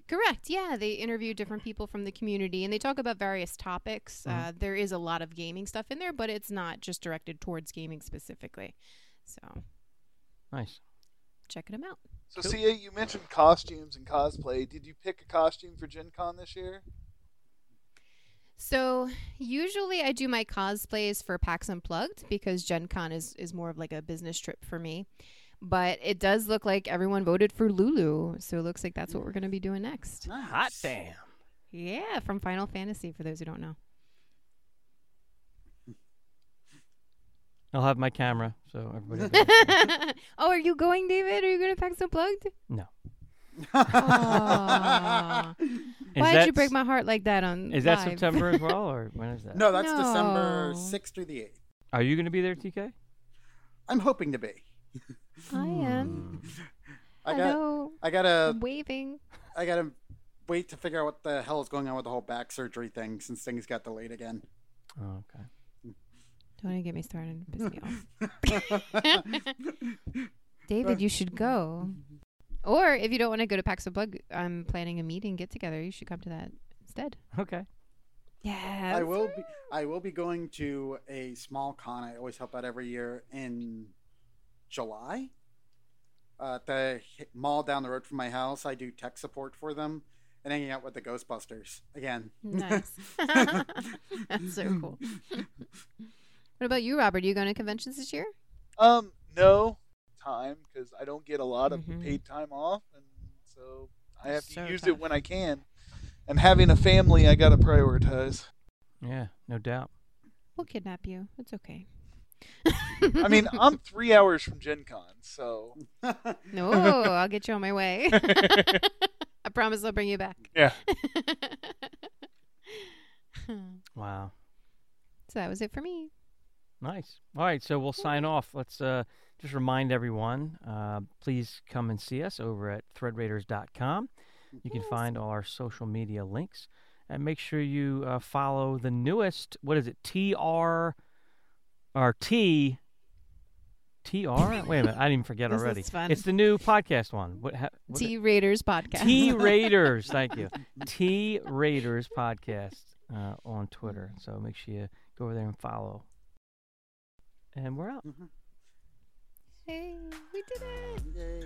Correct. Yeah, they interview different people from the community, and they talk about various topics. Uh, there is a lot of gaming stuff in there, but it's not just directed towards gaming specifically. So Nice. check them out. So, CA, you mentioned costumes and cosplay. Did you pick a costume for Gen Con this year? So usually I do my cosplays for PAX Unplugged because Gen Con is, is more of like a business trip for me. But it does look like everyone voted for Lulu. So it looks like that's what we're going to be doing next. Hot damn. Yeah, from Final Fantasy, for those who don't know. I'll have my camera, so everybody. oh, are you going, David? Are you going to PAX Unplugged? no. Aw. Is Why did you break my heart like that on Is that live? September as well, or when is that? No, that's December 6th through the 8th. Are you going to be there, TK? I'm hoping to be. I am. I got Hello. I gotta I'm waving. I gotta wait to figure out what the hell is going on with the whole back surgery thing since things got delayed again. Oh, okay. Don't even get me started. Piss me off. David, you should go. Or if you don't want to go to PAX Unplugged, I'm planning a meeting get together. You should come to that instead. Okay. Yeah. I will be I will be going to a small con I always help out every year in July. Uh, at the mall down the road from my house, I do tech support for them and hanging out with the Ghostbusters again. Nice. That's so cool. what about you, Robert? Are you going to conventions this year? Um, no time because I don't get a lot of Mhm. paid time off, and so I have So to use tough. it when I can. And having a family, I got to prioritize. Yeah, no doubt. We'll kidnap you. It's okay. I mean, I'm three hours from Gen Con, so No, I'll get you on my way. I promise I'll bring you back. yeah. Wow. So that was it for me. Nice. All right, so we'll sign off. Let's uh, just remind everyone uh, please come and see us over at threadraiders.com. You can find all our social media links. And make sure you uh, follow the newest, what is it, TR or T. TR? Wait a minute, I didn't even forget already. It's the new podcast one. What, ha, what T Raiders podcast. T Raiders, thank you. T Raiders podcast uh, on Twitter. So make sure you go over there and follow. And we're out. Hey, we did it! Yay.